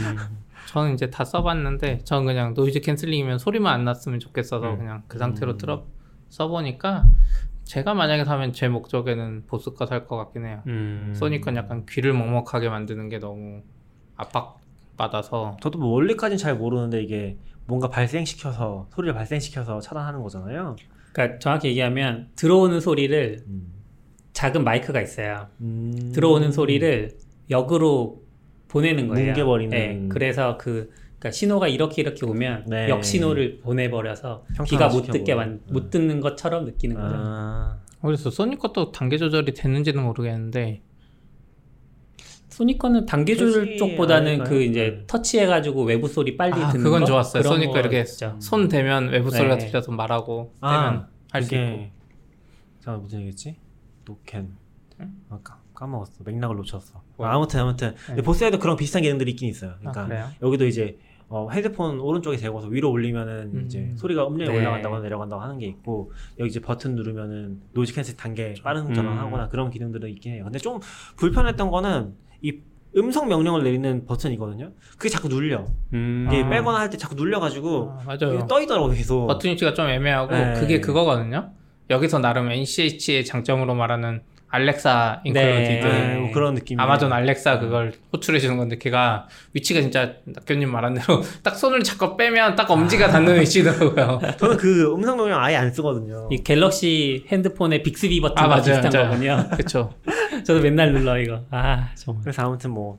저는 이제 다 써봤는데 저는 그냥 noise cancelling이면 소리만 안 났으면 좋겠어서 음. 그냥 그 상태로 음. 틀어 써보니까 제가 만약에 사면 제 목적에는 보스가 살것 같긴 해요. 음. 소니 건 약간 귀를 먹먹하게 만드는 게 너무 압박받아서 저도 뭐 원리까지는 잘 모르는데 이게 뭔가 발생시켜서 소리를 발생시켜서 차단하는 거잖아요. 그러니까 정확히 얘기하면 들어오는 소리를 작은 마이크가 있어요. 음. 들어오는 소리를 역으로 보내는 거예요. 뭉개버리는. 네, 그래서 그 그러니까 신호가 이렇게 이렇게 오면 네. 역 신호를 보내버려서 귀가 못. 듣게 만, 못 듣는 것처럼 느끼는 거죠. 아, 그래서 소니 것도 단계 조절이 됐는지는 모르겠는데 소니 거는 단계 조절 쪽보다는 않을까요? 그 이제 네. 터치해가지고 외부 소리 빨리 아, 듣는 그건 거? 좋았어요. 소니 거거 이렇게 있죠. 손 대면 외부 소리가 네. 들려서 말하고 아, 떼면 할 수 있고. 잠깐 무슨 얘기했지? 노캔 아, 까, 까먹었어 맥락을 놓쳤어? 아, 아무튼 아무튼 네. 보스에도 그런 비슷한 기능들이 있긴 있어요 그러니까 아? 여기도 이제 어, 헤드폰 오른쪽에 대고서 위로 올리면은 음. 이제 소리가 음량이 네. 올라간다거나 내려간다고 하는 게 있고 여기 이제 버튼 누르면은 noise cancel 단계 빠른 음. 전환하거나 그런 기능들은 있긴 해요. 근데 좀 불편했던 거는 이 음성 명령을 내리는 버튼이거든요. 그게 자꾸 눌려. 음. 이게 아. 빼거나 할 때 자꾸 눌려가지고 아, 맞아요. 떠 있더라고 계속. 버튼 위치가 좀 애매하고 네. 그게 그거거든요. 여기서 나름 NCH의 장점으로 말하는 Alexa included 네, 뭐 그런 느낌. 아마존 알렉사 그걸 호출해 주는 건데 걔가 위치가 진짜 낙규님 말한 대로 딱 손을 자꾸 빼면 딱 엄지가 닿는 위치더라고요. 저는 그 음성 명령 아예 안 쓰거든요. 이 갤럭시 핸드폰의 빅스비 버튼과 아, 맞아요, 비슷한 맞아요. 거군요. 그쵸. 저도 맨날 눌러 이거. 아 정말. 그래서 아무튼 뭐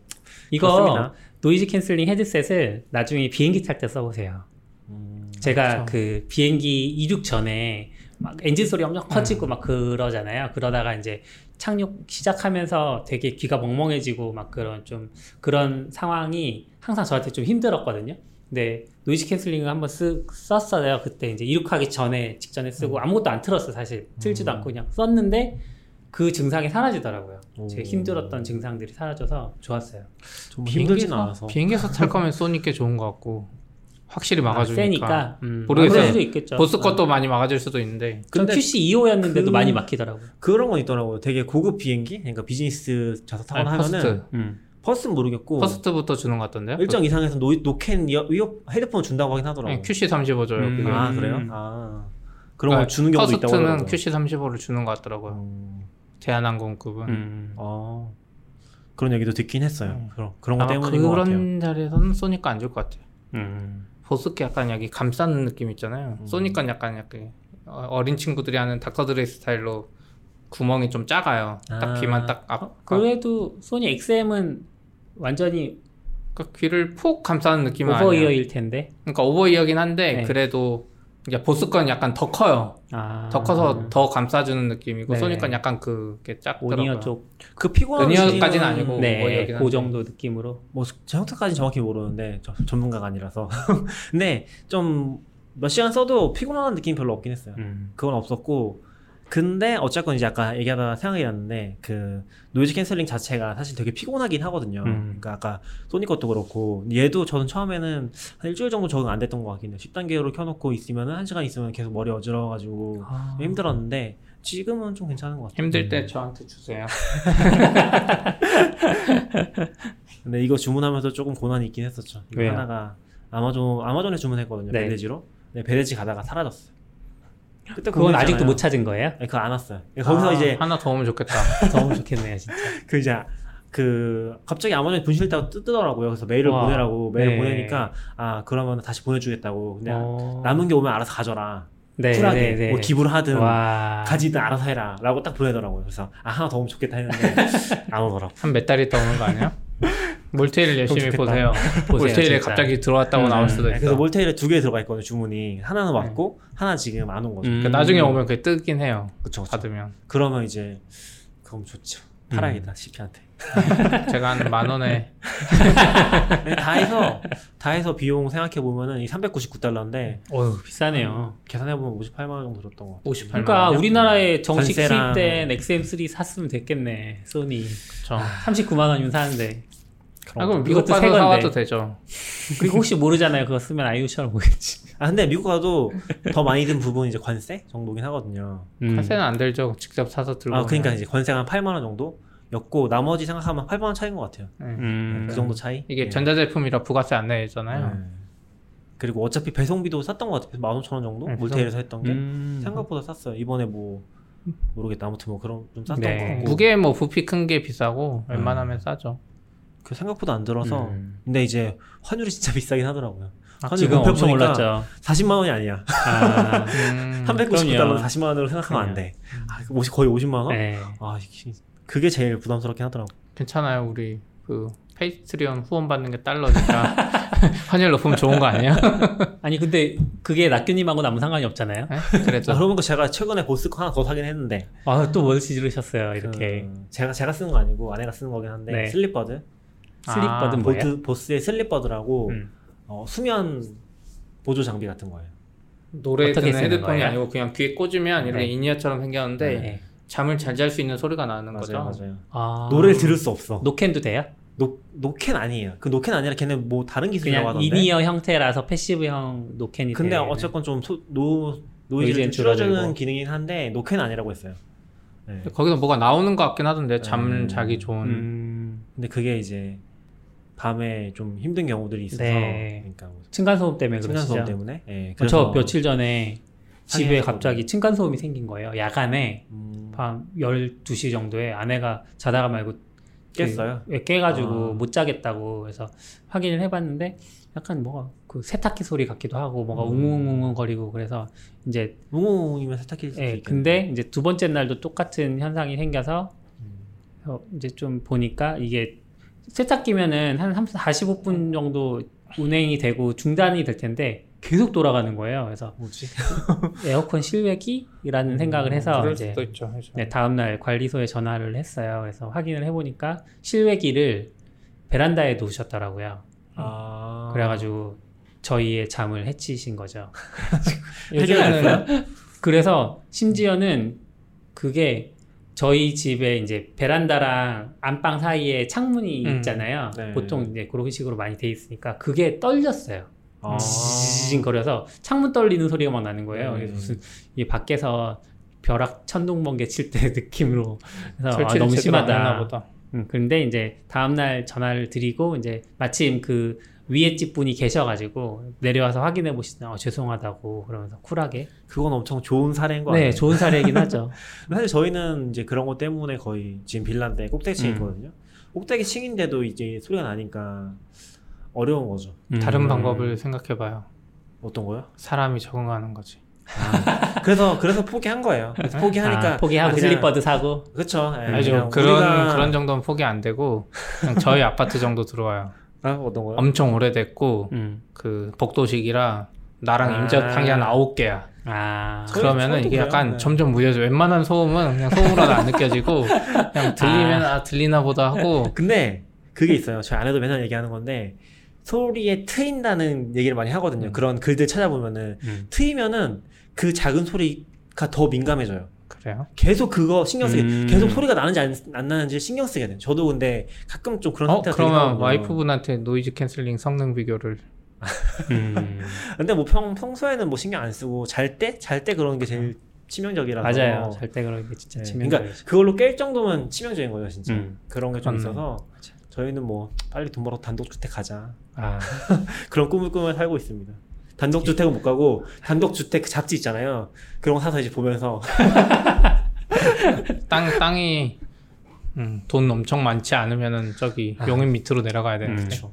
이거 그렇습니다. noise canceling 헤드셋을 나중에 비행기 탈 때 써보세요. 음, 제가 그렇죠. 그 비행기 이륙 전에 막 엔진 소리 엄청 음. 커지고 막 그러잖아요. 그러다가 이제 착륙 시작하면서 되게 귀가 멍멍해지고 막 그런 좀 그런 상황이 항상 저한테 좀 힘들었거든요. 근데 noise canceling을 한번 쓰, 썼어요. 그때 이제 이륙하기 전에 직전에 음. 쓰고 아무것도 안 틀었어 사실 틀지도 않고 그냥 썼는데 그 증상이 사라지더라고요. 제 오. 힘들었던 증상들이 사라져서 좋았어요. 좀 힘들진 비행기에서- 않아서. 비행기에서 탈 거면 소니 게 좋은 것 같고 확실히 아, 막아주니까. 세니까 음, 모르겠어요. 수도 있겠죠. 보스 어. 것도 많이 막아줄 수도 있는데. 전 근데 QC 2호였는데도 그- 많이 막히더라고요. 그런 건 있더라고요. 되게 고급 비행기, 그러니까 비즈니스 좌석 타거나 아니, 하면은 first. 음. first는 모르겠고 first부터 주는 것 같던데요? 일정 이상에서 노, 노캔 이어, 헤드폰 준다고 하긴 하더라고요. 네, QC35 줘요. 음. 그게. 아 음. 그래요? 아 그런 걸 주는 경우도 있다고 first는 하더라고요. QC35를 주는 것 같더라고요. 음, 대한항공급은. 음. 어 그런 얘기도 듣긴 했어요. 음. 그런 그런 거 때문인 것 같아요. 그런 자리에서는 소니가 안줄 것 같아요. 음. 보스 게 약간 여기 감싸는 느낌 있잖아요. 음. 소니 거 약간 약간 어- 어린 친구들이 하는 닥터드레 스타일로 구멍이 좀 작아요. 딱 아. 귀만 딱 앞. 그래도 소니 XM은 완전히 그러니까 귀를 푹 감싸는 느낌은. over-ear일 텐데. 그러니까 over-ear긴 한데 네. 그래도 이제 보스 건 약간 더 커요. 아. 더 커서 더 감싸주는 느낌이고 네. 소니 건 약간 그게 작더라고요. on-ear 쪽. 그 피곤한 시기는 아니고. 네, 그 한데. 정도 느낌으로. 뭐 제 형태까지 정확히 모르는데 저, 전문가가 아니라서 근데 좀 몇 시간 써도 피곤한 느낌이 별로 없긴 했어요. 음. 그건 없었고 근데 어쨌건 이제 아까 얘기하다가 생각이 났는데 그 noise canceling 자체가 사실 되게 피곤하긴 하거든요. 음. 그러니까 아까 소니 것도 그렇고 얘도 저는 처음에는 한 일주일 정도 적응 안 됐던 것 같긴 해요. 10단계로 켜놓고 있으면은 한 시간 있으면 계속 머리 어지러워가지고 아. 힘들었는데 지금은 좀 괜찮은 것 같아요. 힘들 때 저한테 주세요. 근데 이거 주문하면서 조금 고난이 있긴 했었죠. 이거 왜요? 하나가 아마존 아마존에 주문했거든요. 네. 베데지로. 네, 베데지 가다가 사라졌어요. 그때 그건. 아직도 못 찾은 거예요? 네, 그거 안 왔어요. 거기서 아, 이제 하나 더 오면 좋겠다. 너무 좋겠네요, 진짜. 그 이제 그 갑자기 아마존이 분실 했다고 뜨더라고요. 그래서 메일을 와. 보내라고 메일 을 네. 보내니까 아 그러면 다시 보내주겠다고. 근데 어. 남은 게 오면 알아서 가져라. 네, 쿨하게 네, 네. 뭐 기부를 하든 와. 가지든 알아서 해라라고 딱 보내더라고요. 그래서 아 하나 더 오면 좋겠다 했는데 안 오더라고. 한 몇 달이 더 오는 거 아니야? 몰테이를 열심히 좋겠다. 보세요. 보세요, 몰테일에 진짜. 갑자기 들어왔다고 음, 나올 수도 네, 있어. 그래서 몰테일에 두 개 들어가 있거든요. 주문이 하나는 왔고 하나 지금 안 온 거죠. 음. 그러니까 나중에 오면 그게 뜨긴 해요. 그쵸, 그쵸. 받으면. 그러면 이제 그럼 좋죠. 팔아야겠다 음. CP한테. 제가 한 만 원에 네, 다 해서 다 해서 비용 생각해 보면은 이 399달러인데 어휴, 비싸네요. 계산해 보면 58만 원 정도 들었던 것 같아요. 58만 그러니까 원이요? 우리나라에 정식 관세랑- 수입된 XM3 샀으면 됐겠네, 소니. 그쵸. 39만 원이면 사는데. 아, 그럼 미국 가서. 사와도 되죠. 그리고 혹시 모르잖아요. 그거 쓰면 아이유처럼 보겠지. 아 근데 미국 가도 더 많이 든 부분이 이제 관세 정도긴 하거든요. 음. 관세는 안 들죠. 직접 사서 들고. 아 그러니까. 이제 관세가 한 8만 원 정도 였고 나머지 생각하면 8만 원 차이인 것 같아요. 네. 음. 그 정도 차이. 이게 예. 전자제품이라 부가세 안 내잖아요. 네. 그리고 어차피 배송비도 쌌던 것 같아요. 15,000원 정도 네, 몰테일에서 했던 게 음. 생각보다 쌌어요. 이번에 뭐 모르겠다. 아무튼 뭐 그런 좀 쌌던 네. 것 같고. 무게 뭐 부피 큰 게 비싸고 음. 웬만하면 싸죠. 그 생각보다 안 들어서. 음. 근데 이제 환율이 진짜 비싸긴 하더라고요. 아, 환율 지금 엄청 올랐죠. 40만 원이 아니야. 아, 음, 399달러 그럼요. 40만 원으로 생각하면 안 돼. 아, 50, 거의 50만 원? 네. 아, 그게 제일 부담스럽긴 하더라고. 괜찮아요. 우리 그 패트리온 후원 받는 게 달러니까 환율 높으면 좋은 거 아니야? 아니 근데 그게 낙규님하고는 아무 상관이 없잖아요. 네? 아, 그래도 그러고 보니까 제가 최근에 보스 거 하나 더 사긴 했는데 아 또 뭘 지르셨어요 이렇게 그 제가 제가 쓰는 거 아니고 아내가 쓰는 거긴 한데 네. 슬립버드 슬립버든 아, 뭐예요? 보드, 보스의 슬립버드라고 음. 어, 수면 보조 장비 같은 거예요. 노래 듣는 헤드폰이 거예요? 아니고 그냥 귀에 꽂으면 이렇게 네. in-ear처럼 생겼는데 네. 잠을 잘 잘 수 있는 소리가 나는 거죠. 맞아요, 맞아요. 아 노래를 들을 수 없어. 노캔도 돼요? 노 노캔 아니에요. 그 노캔 아니라 걔는 뭐 다른 기술이라고 그냥 하던데. in-ear 형태라서 passive형 노캔이 근데 돼요. 어쨌건 좀 소, 노 노이즈는 노이즈를 좀 줄여주는 줄어들고. 기능이긴 한데 노캔 아니라고 했어요. 네. 거기서 뭐가 나오는 것 같긴 하던데 잠 음. 자기 좋은 음, 근데 그게 이제 밤에 좀 힘든 경우들이 있어서 네. 그러니까 뭐 층간소음 때문에 층간 그러시죠? 소음 때문에. 예. 어, 저 며칠 전에 집에 갑자기 층간소음이 생긴 거예요. 야간에 음, 밤 12시 정도에 아내가 자다가 말고 깼어요. 그, 예, 깨가지고 아. 못 자겠다고 해서 확인을 해봤는데 약간 뭐가 그 세탁기 소리 같기도 하고 뭐가 음. 웅웅웅웅 거리고 그래서 이제 웅웅이면 세탁기일 수도 예. 근데 이제 두 번째 날도 똑같은 현상이 생겨서 음. 어, 이제 좀 보니까 이게 세탁기면은 한 30, 45분 정도 운행이 되고 중단이 될 텐데 계속 돌아가는 거예요. 그래서 뭐지? 에어컨 실외기라는 음, 생각을 해서 이제 있죠. 그죠. 네, 다음 날 관리소에 전화를 했어요. 그래서 확인을 해 보니까 실외기를 베란다에 놓으셨더라고요. 아. 그래 가지고 저희의 잠을 해치신 거죠. 해결됐어요? 그래서 심지어는 그게 저희 집에 이제 베란다랑 안방 사이에 창문이 음. 있잖아요. 네. 보통 이제 그런 식으로 많이 돼 있으니까 그게 떨렸어요. 아. 지징 거려서 창문 떨리는 소리가 막 나는 거예요. 음. 그래서 무슨 이 밖에서 벼락 천둥 번개 칠 때 느낌으로 그래서 아, 너무 심하다. 음, 근데 이제 다음날 전화를 드리고 이제 마침 그 위에 집 분이 계셔가지고 내려와서 확인해 보시다 어, 죄송하다고 그러면서 쿨하게 그건 엄청 좋은 사례인 거네 아니에요? 좋은 사례이긴 하죠. 사실 저희는 이제 그런 것 때문에 거의 지금 빌라인데 꼭대기층 음. 있거든요. 꼭대기층인데도 이제 소리가 나니까 어려운 거죠. 다른 음. 방법을 생각해봐요. 어떤 거요? 사람이 적응하는 거지. 그래서 그래서 포기한 거예요. 그래서 포기하니까 아, 포기하고 아, 그냥- 슬리퍼드 사고 그렇죠. 예, 아니죠. 그냥 그런 우리가- 그런 정도는 포기 안 되고 그냥 저희 아파트 정도 들어와요. 아, 어떤 거요? 엄청 오래됐고 음. 그 복도식이라 나랑 아. 임자탕이 한 아홉 개야. 아 그러면은 이게 그래요. 약간 네. 점점 무뎌져. 웬만한 소음은 그냥 소음으로도 안 느껴지고 그냥 들리면 아, 들리나 보다 하고 근데 그게 있어요. 저희 아내도 맨날 얘기하는 건데 소리에 트인다는 얘기를 많이 하거든요. 음. 그런 글들 찾아보면은 음. 트이면은 그 작은 소리가 더 민감해져요. 그래요. 계속 그거 신경 쓰게 음. 계속 소리가 나는지 안, 안 나는지 신경 쓰게 돼요. 저도 근데 가끔 좀 그런 어 상태가 되긴 그러면. 와이프분한테 noise canceling 성능 비교를 음. 근데 뭐 평, 평소에는 뭐 신경 안 쓰고 잘 때 잘 때 그런 게 제일 치명적이라서 맞아요. 잘 때 그런 게 진짜 네, 치명적이죠. 그러니까 그걸로 깰 정도면 치명적인 거예요, 진짜. 음. 그런 게 좀. 있어서 저희는 뭐 빨리 돈 벌어 단독주택 가자. 아, 그런 꿈을 꾸며 살고 있습니다. 단독주택은 못 가고 단독주택 그 잡지 있잖아요. 그런 거 사서 이제 보면서 땅 땅이 음, 돈 엄청 많지 않으면은 저기 용인 밑으로 내려가야 되는데 음.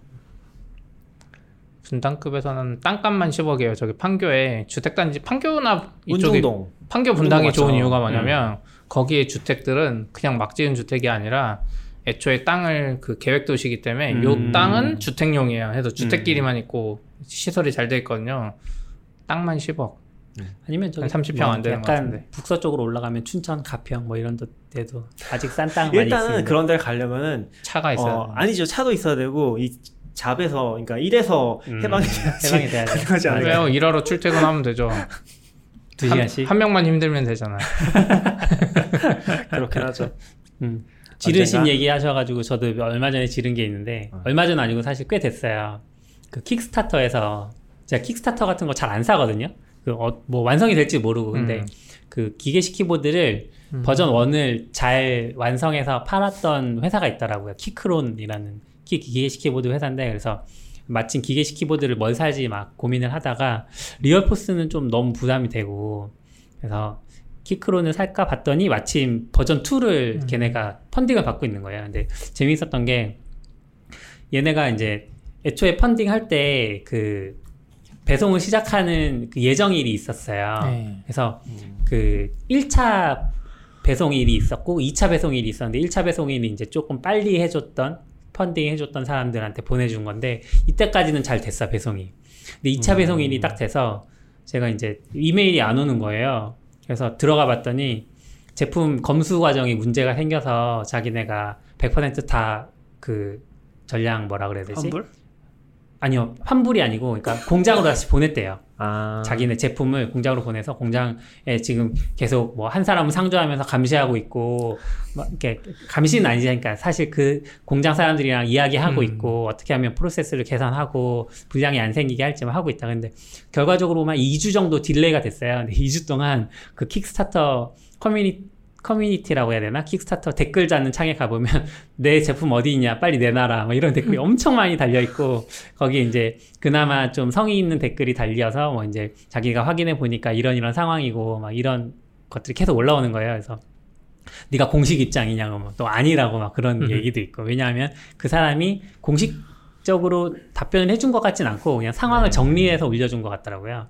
분당급에서는 땅값만 10억이에요. 저기 판교에 주택단지 판교나 이쪽에 판교 분당이 운동 좋은. 이유가 뭐냐면 거기에 주택들은 그냥 막 지은 주택이 아니라 애초에 땅을 그 계획 도시기 때문에 음. 요 땅은 주택용이에요. 해서 주택끼리만 있고 시설이 잘 돼 있거든요. 땅만 10억. 아니면 저기 한 30평 안 되는 것 약간 같은데. 북서쪽으로 올라가면 춘천, 가평 뭐 이런 데도 아직 싼 땅 많이 일단은 있으니까. 그런 데를 가려면은 차가 있어요. 어, 아니죠 차도 있어야 되고 이 잡에서 그러니까 일에서 음, 해방이 돼야지 해방이 돼야지. 가능하지 않을까. 왜요? 일하러 출퇴근하면 되죠. 두 한, 시간씩. 한 명만 힘들면 되잖아요. 그렇긴 하죠. 음. 지르신 언젠가? 얘기 하셔가지고 저도 얼마 전에 지른 게 있는데 어. 얼마 전 아니고 사실 꽤 됐어요. 그 킥스타터에서 제가 킥스타터 같은 거 잘 안 사거든요. 그 뭐 완성이 될지 모르고 근데 음. 그 기계식 키보드를 음. 버전 1을 잘 완성해서 팔았던 회사가 있더라고요. 키크론이라는 키, 기계식 키보드 회사인데 그래서 마침 기계식 키보드를 뭘 살지 막 고민을 하다가 리얼포스는 좀 너무 부담이 되고 그래서 키크론을 살까 봤더니 마침 버전 2를 음. 걔네가 펀딩을 받고 있는 거예요. 근데 재미있었던 게 얘네가 이제 애초에 펀딩 할 때 그 배송을 시작하는 그 예정일이 있었어요. 네. 그래서 그 1차 배송일이 있었고 2차 배송일이 있었는데 1차 배송일이 이제 조금 빨리 해줬던 펀딩 해줬던 사람들한테 보내준 건데 이때까지는 잘 됐어 배송이. 근데 2차 음. 배송일이 딱 돼서 제가 이제 이메일이 안 오는 거예요. 그래서 들어가 봤더니 제품 검수 과정이 문제가 생겨서 자기네가 100%다 그 전량 뭐라 그래야 되지? 환불? 아니요 환불이 아니고 그러니까 공장으로 다시 보냈대요. 아. 자기네 제품을 공장으로 보내서 공장에 지금 계속 뭐 한 사람은 상주하면서 감시하고 있고 막 이렇게 감시는 아니지 그러니까 사실 그 공장 사람들이랑 이야기하고 음. 있고 어떻게 하면 프로세스를 개선하고 불량이 안 생기게 할지만 하고 있다. 근데 결과적으로만 2주 정도 딜레이가 됐어요. 근데 2주 동안 그 킥스타터 커뮤니 커뮤니티라고 해야 되나 킥스타터 댓글 자는 창에 가보면 내 제품 어디 있냐 빨리 내놔라 뭐 이런 댓글이 엄청 많이 달려 있고 거기에 이제 그나마 좀 성의 있는 댓글이 달려서 뭐 이제 자기가 확인해 보니까 이런 이런 상황이고 막 이런 것들이 계속 올라오는 거예요. 그래서 네가 공식 입장이냐고 뭐 또 아니라고 막 그런 음. 얘기도 있고 왜냐하면 그 사람이 공식적으로 답변을 해준 것 같진 않고 그냥 상황을 네. 정리해서 올려준 것 같더라고요.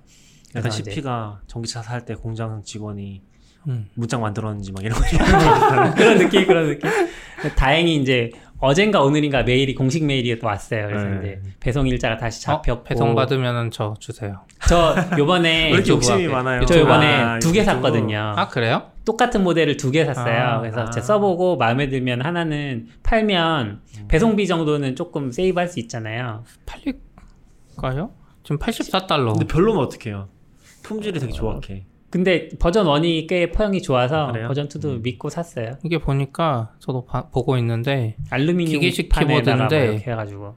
그래서 CP가 전기차 살 때 공장 직원이 음. 문장 만들었는지 막 이런 거 그런 느낌 그런 느낌. 다행히 이제 어젠가 오늘인가 메일이 공식 메일이 또 왔어요. 그래서 네. 이제 배송 일자가 다시 잡혔고 어, 배송 받으면은 저 주세요. 저 요번에 왜 이렇게 저 욕심이 많아요? 저 요번에 아, 두개 유튜브. 샀거든요. 아 그래요? 똑같은 모델을 두 개 샀어요. 아, 그래서 아. 제가 써보고 마음에 들면 하나는 팔면 음. 배송비 정도는 조금 세이브할 수 있잖아요. 팔릴까요? 지금 84달러. 근데 별로면 어떡해요? 품질이 되게 조악해. 근데 버전 1이 꽤 포용이 좋아서 아, 그래요? 버전 2도 음. 믿고 샀어요. 이게 보니까 저도 봐- 보고 있는데 알루미늄 기계식 키보드인데 해가지고.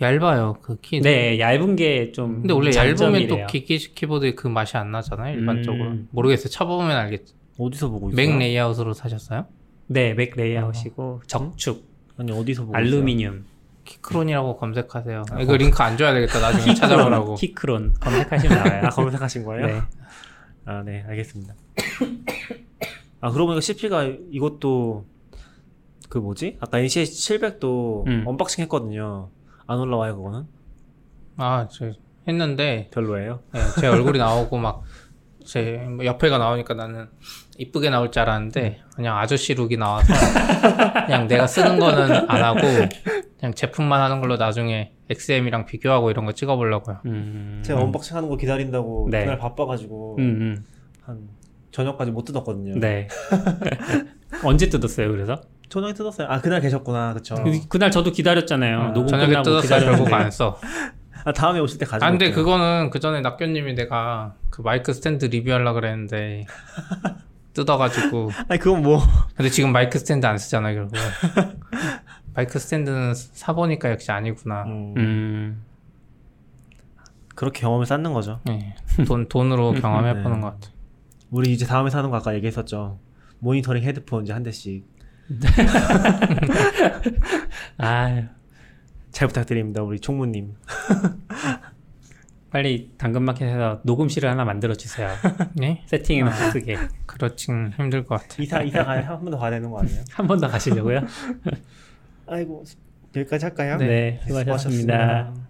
얇아요 그 키. 네, 얇은 게 좀. 근데 원래 얇으면. 또 기계식 키보드에 그 맛이 안 나잖아요 일반적으로. 음. 모르겠어요. 쳐보면 알겠죠. 어디서 보고 있어요? 맥 레이아웃으로 사셨어요? 네, 맥 레이아웃이고 적축, 아니 어디서 보고 있어요? 알루미늄, 키크론이라고 검색하세요. 이거 링크 안 줘야 되겠다. 나중에 찾아보라고. 키크론 검색하시면 나와요. 아 검색하신 거예요? 네. 아, 네, 알겠습니다. 아, 그러고 보니까 CP가 이것도 그 뭐지? 아까 NCH 700도 음. unboxing 했거든요. 안 올라와요, 그거는? 아, 저 했는데 별로예요. 네, 제 얼굴이 나오고 막 제 옆에가 나오니까 나는 이쁘게 나올 줄 알았는데 그냥 아저씨 look이 나와서 그냥 내가 쓰는 거는 안 하고 그냥 제품만 하는 걸로 나중에 XM이랑 비교하고 이런 거 찍어보려고요. 음. 제가 언박싱 하는 거 기다린다고 네. 그날 바빠가지고 음, 한 저녁까지 못 뜯었거든요. 음. 네. 언제 뜯었어요, 그래서? 저녁에 뜯었어요. 아, 그날 계셨구나. 그쵸. 그, 그날 저도 기다렸잖아요. 아, 녹음 저녁에 끝나고 뜯었어요. 결국. 안 써. 아, 다음에 오실 때 가지고 아, 근데. 그거는 그 전에 낙교님이 내가 그 마이크 스탠드 리뷰하려고 그랬는데 뜯어가지고 아니, 그건 뭐. 근데 지금 마이크 스탠드 안 쓰잖아 결국 마이크 스탠드는 사보니까 역시 아니구나 음, 음. 그렇게 경험을 쌓는 거죠. 네. 돈, 돈으로 경험해 보는 네. 것 같아 우리 이제 다음에 사는 거 아까 얘기했었죠. 모니터링 헤드폰 이제 한 대씩. 아, 잘 부탁드립니다. 우리 총무님. 빨리 당근마켓에서 녹음실을 하나 만들어 주세요. 네? 세팅해놓고 쓰게. 그렇진 힘들 것 같아 이사, 이사 가야 한번 더 가야 되는 거 아니에요? 한 번 더 가시려고요? 아이고, 여기까지 할까요? 네, 수고하셨습니다. 수고하셨습니다.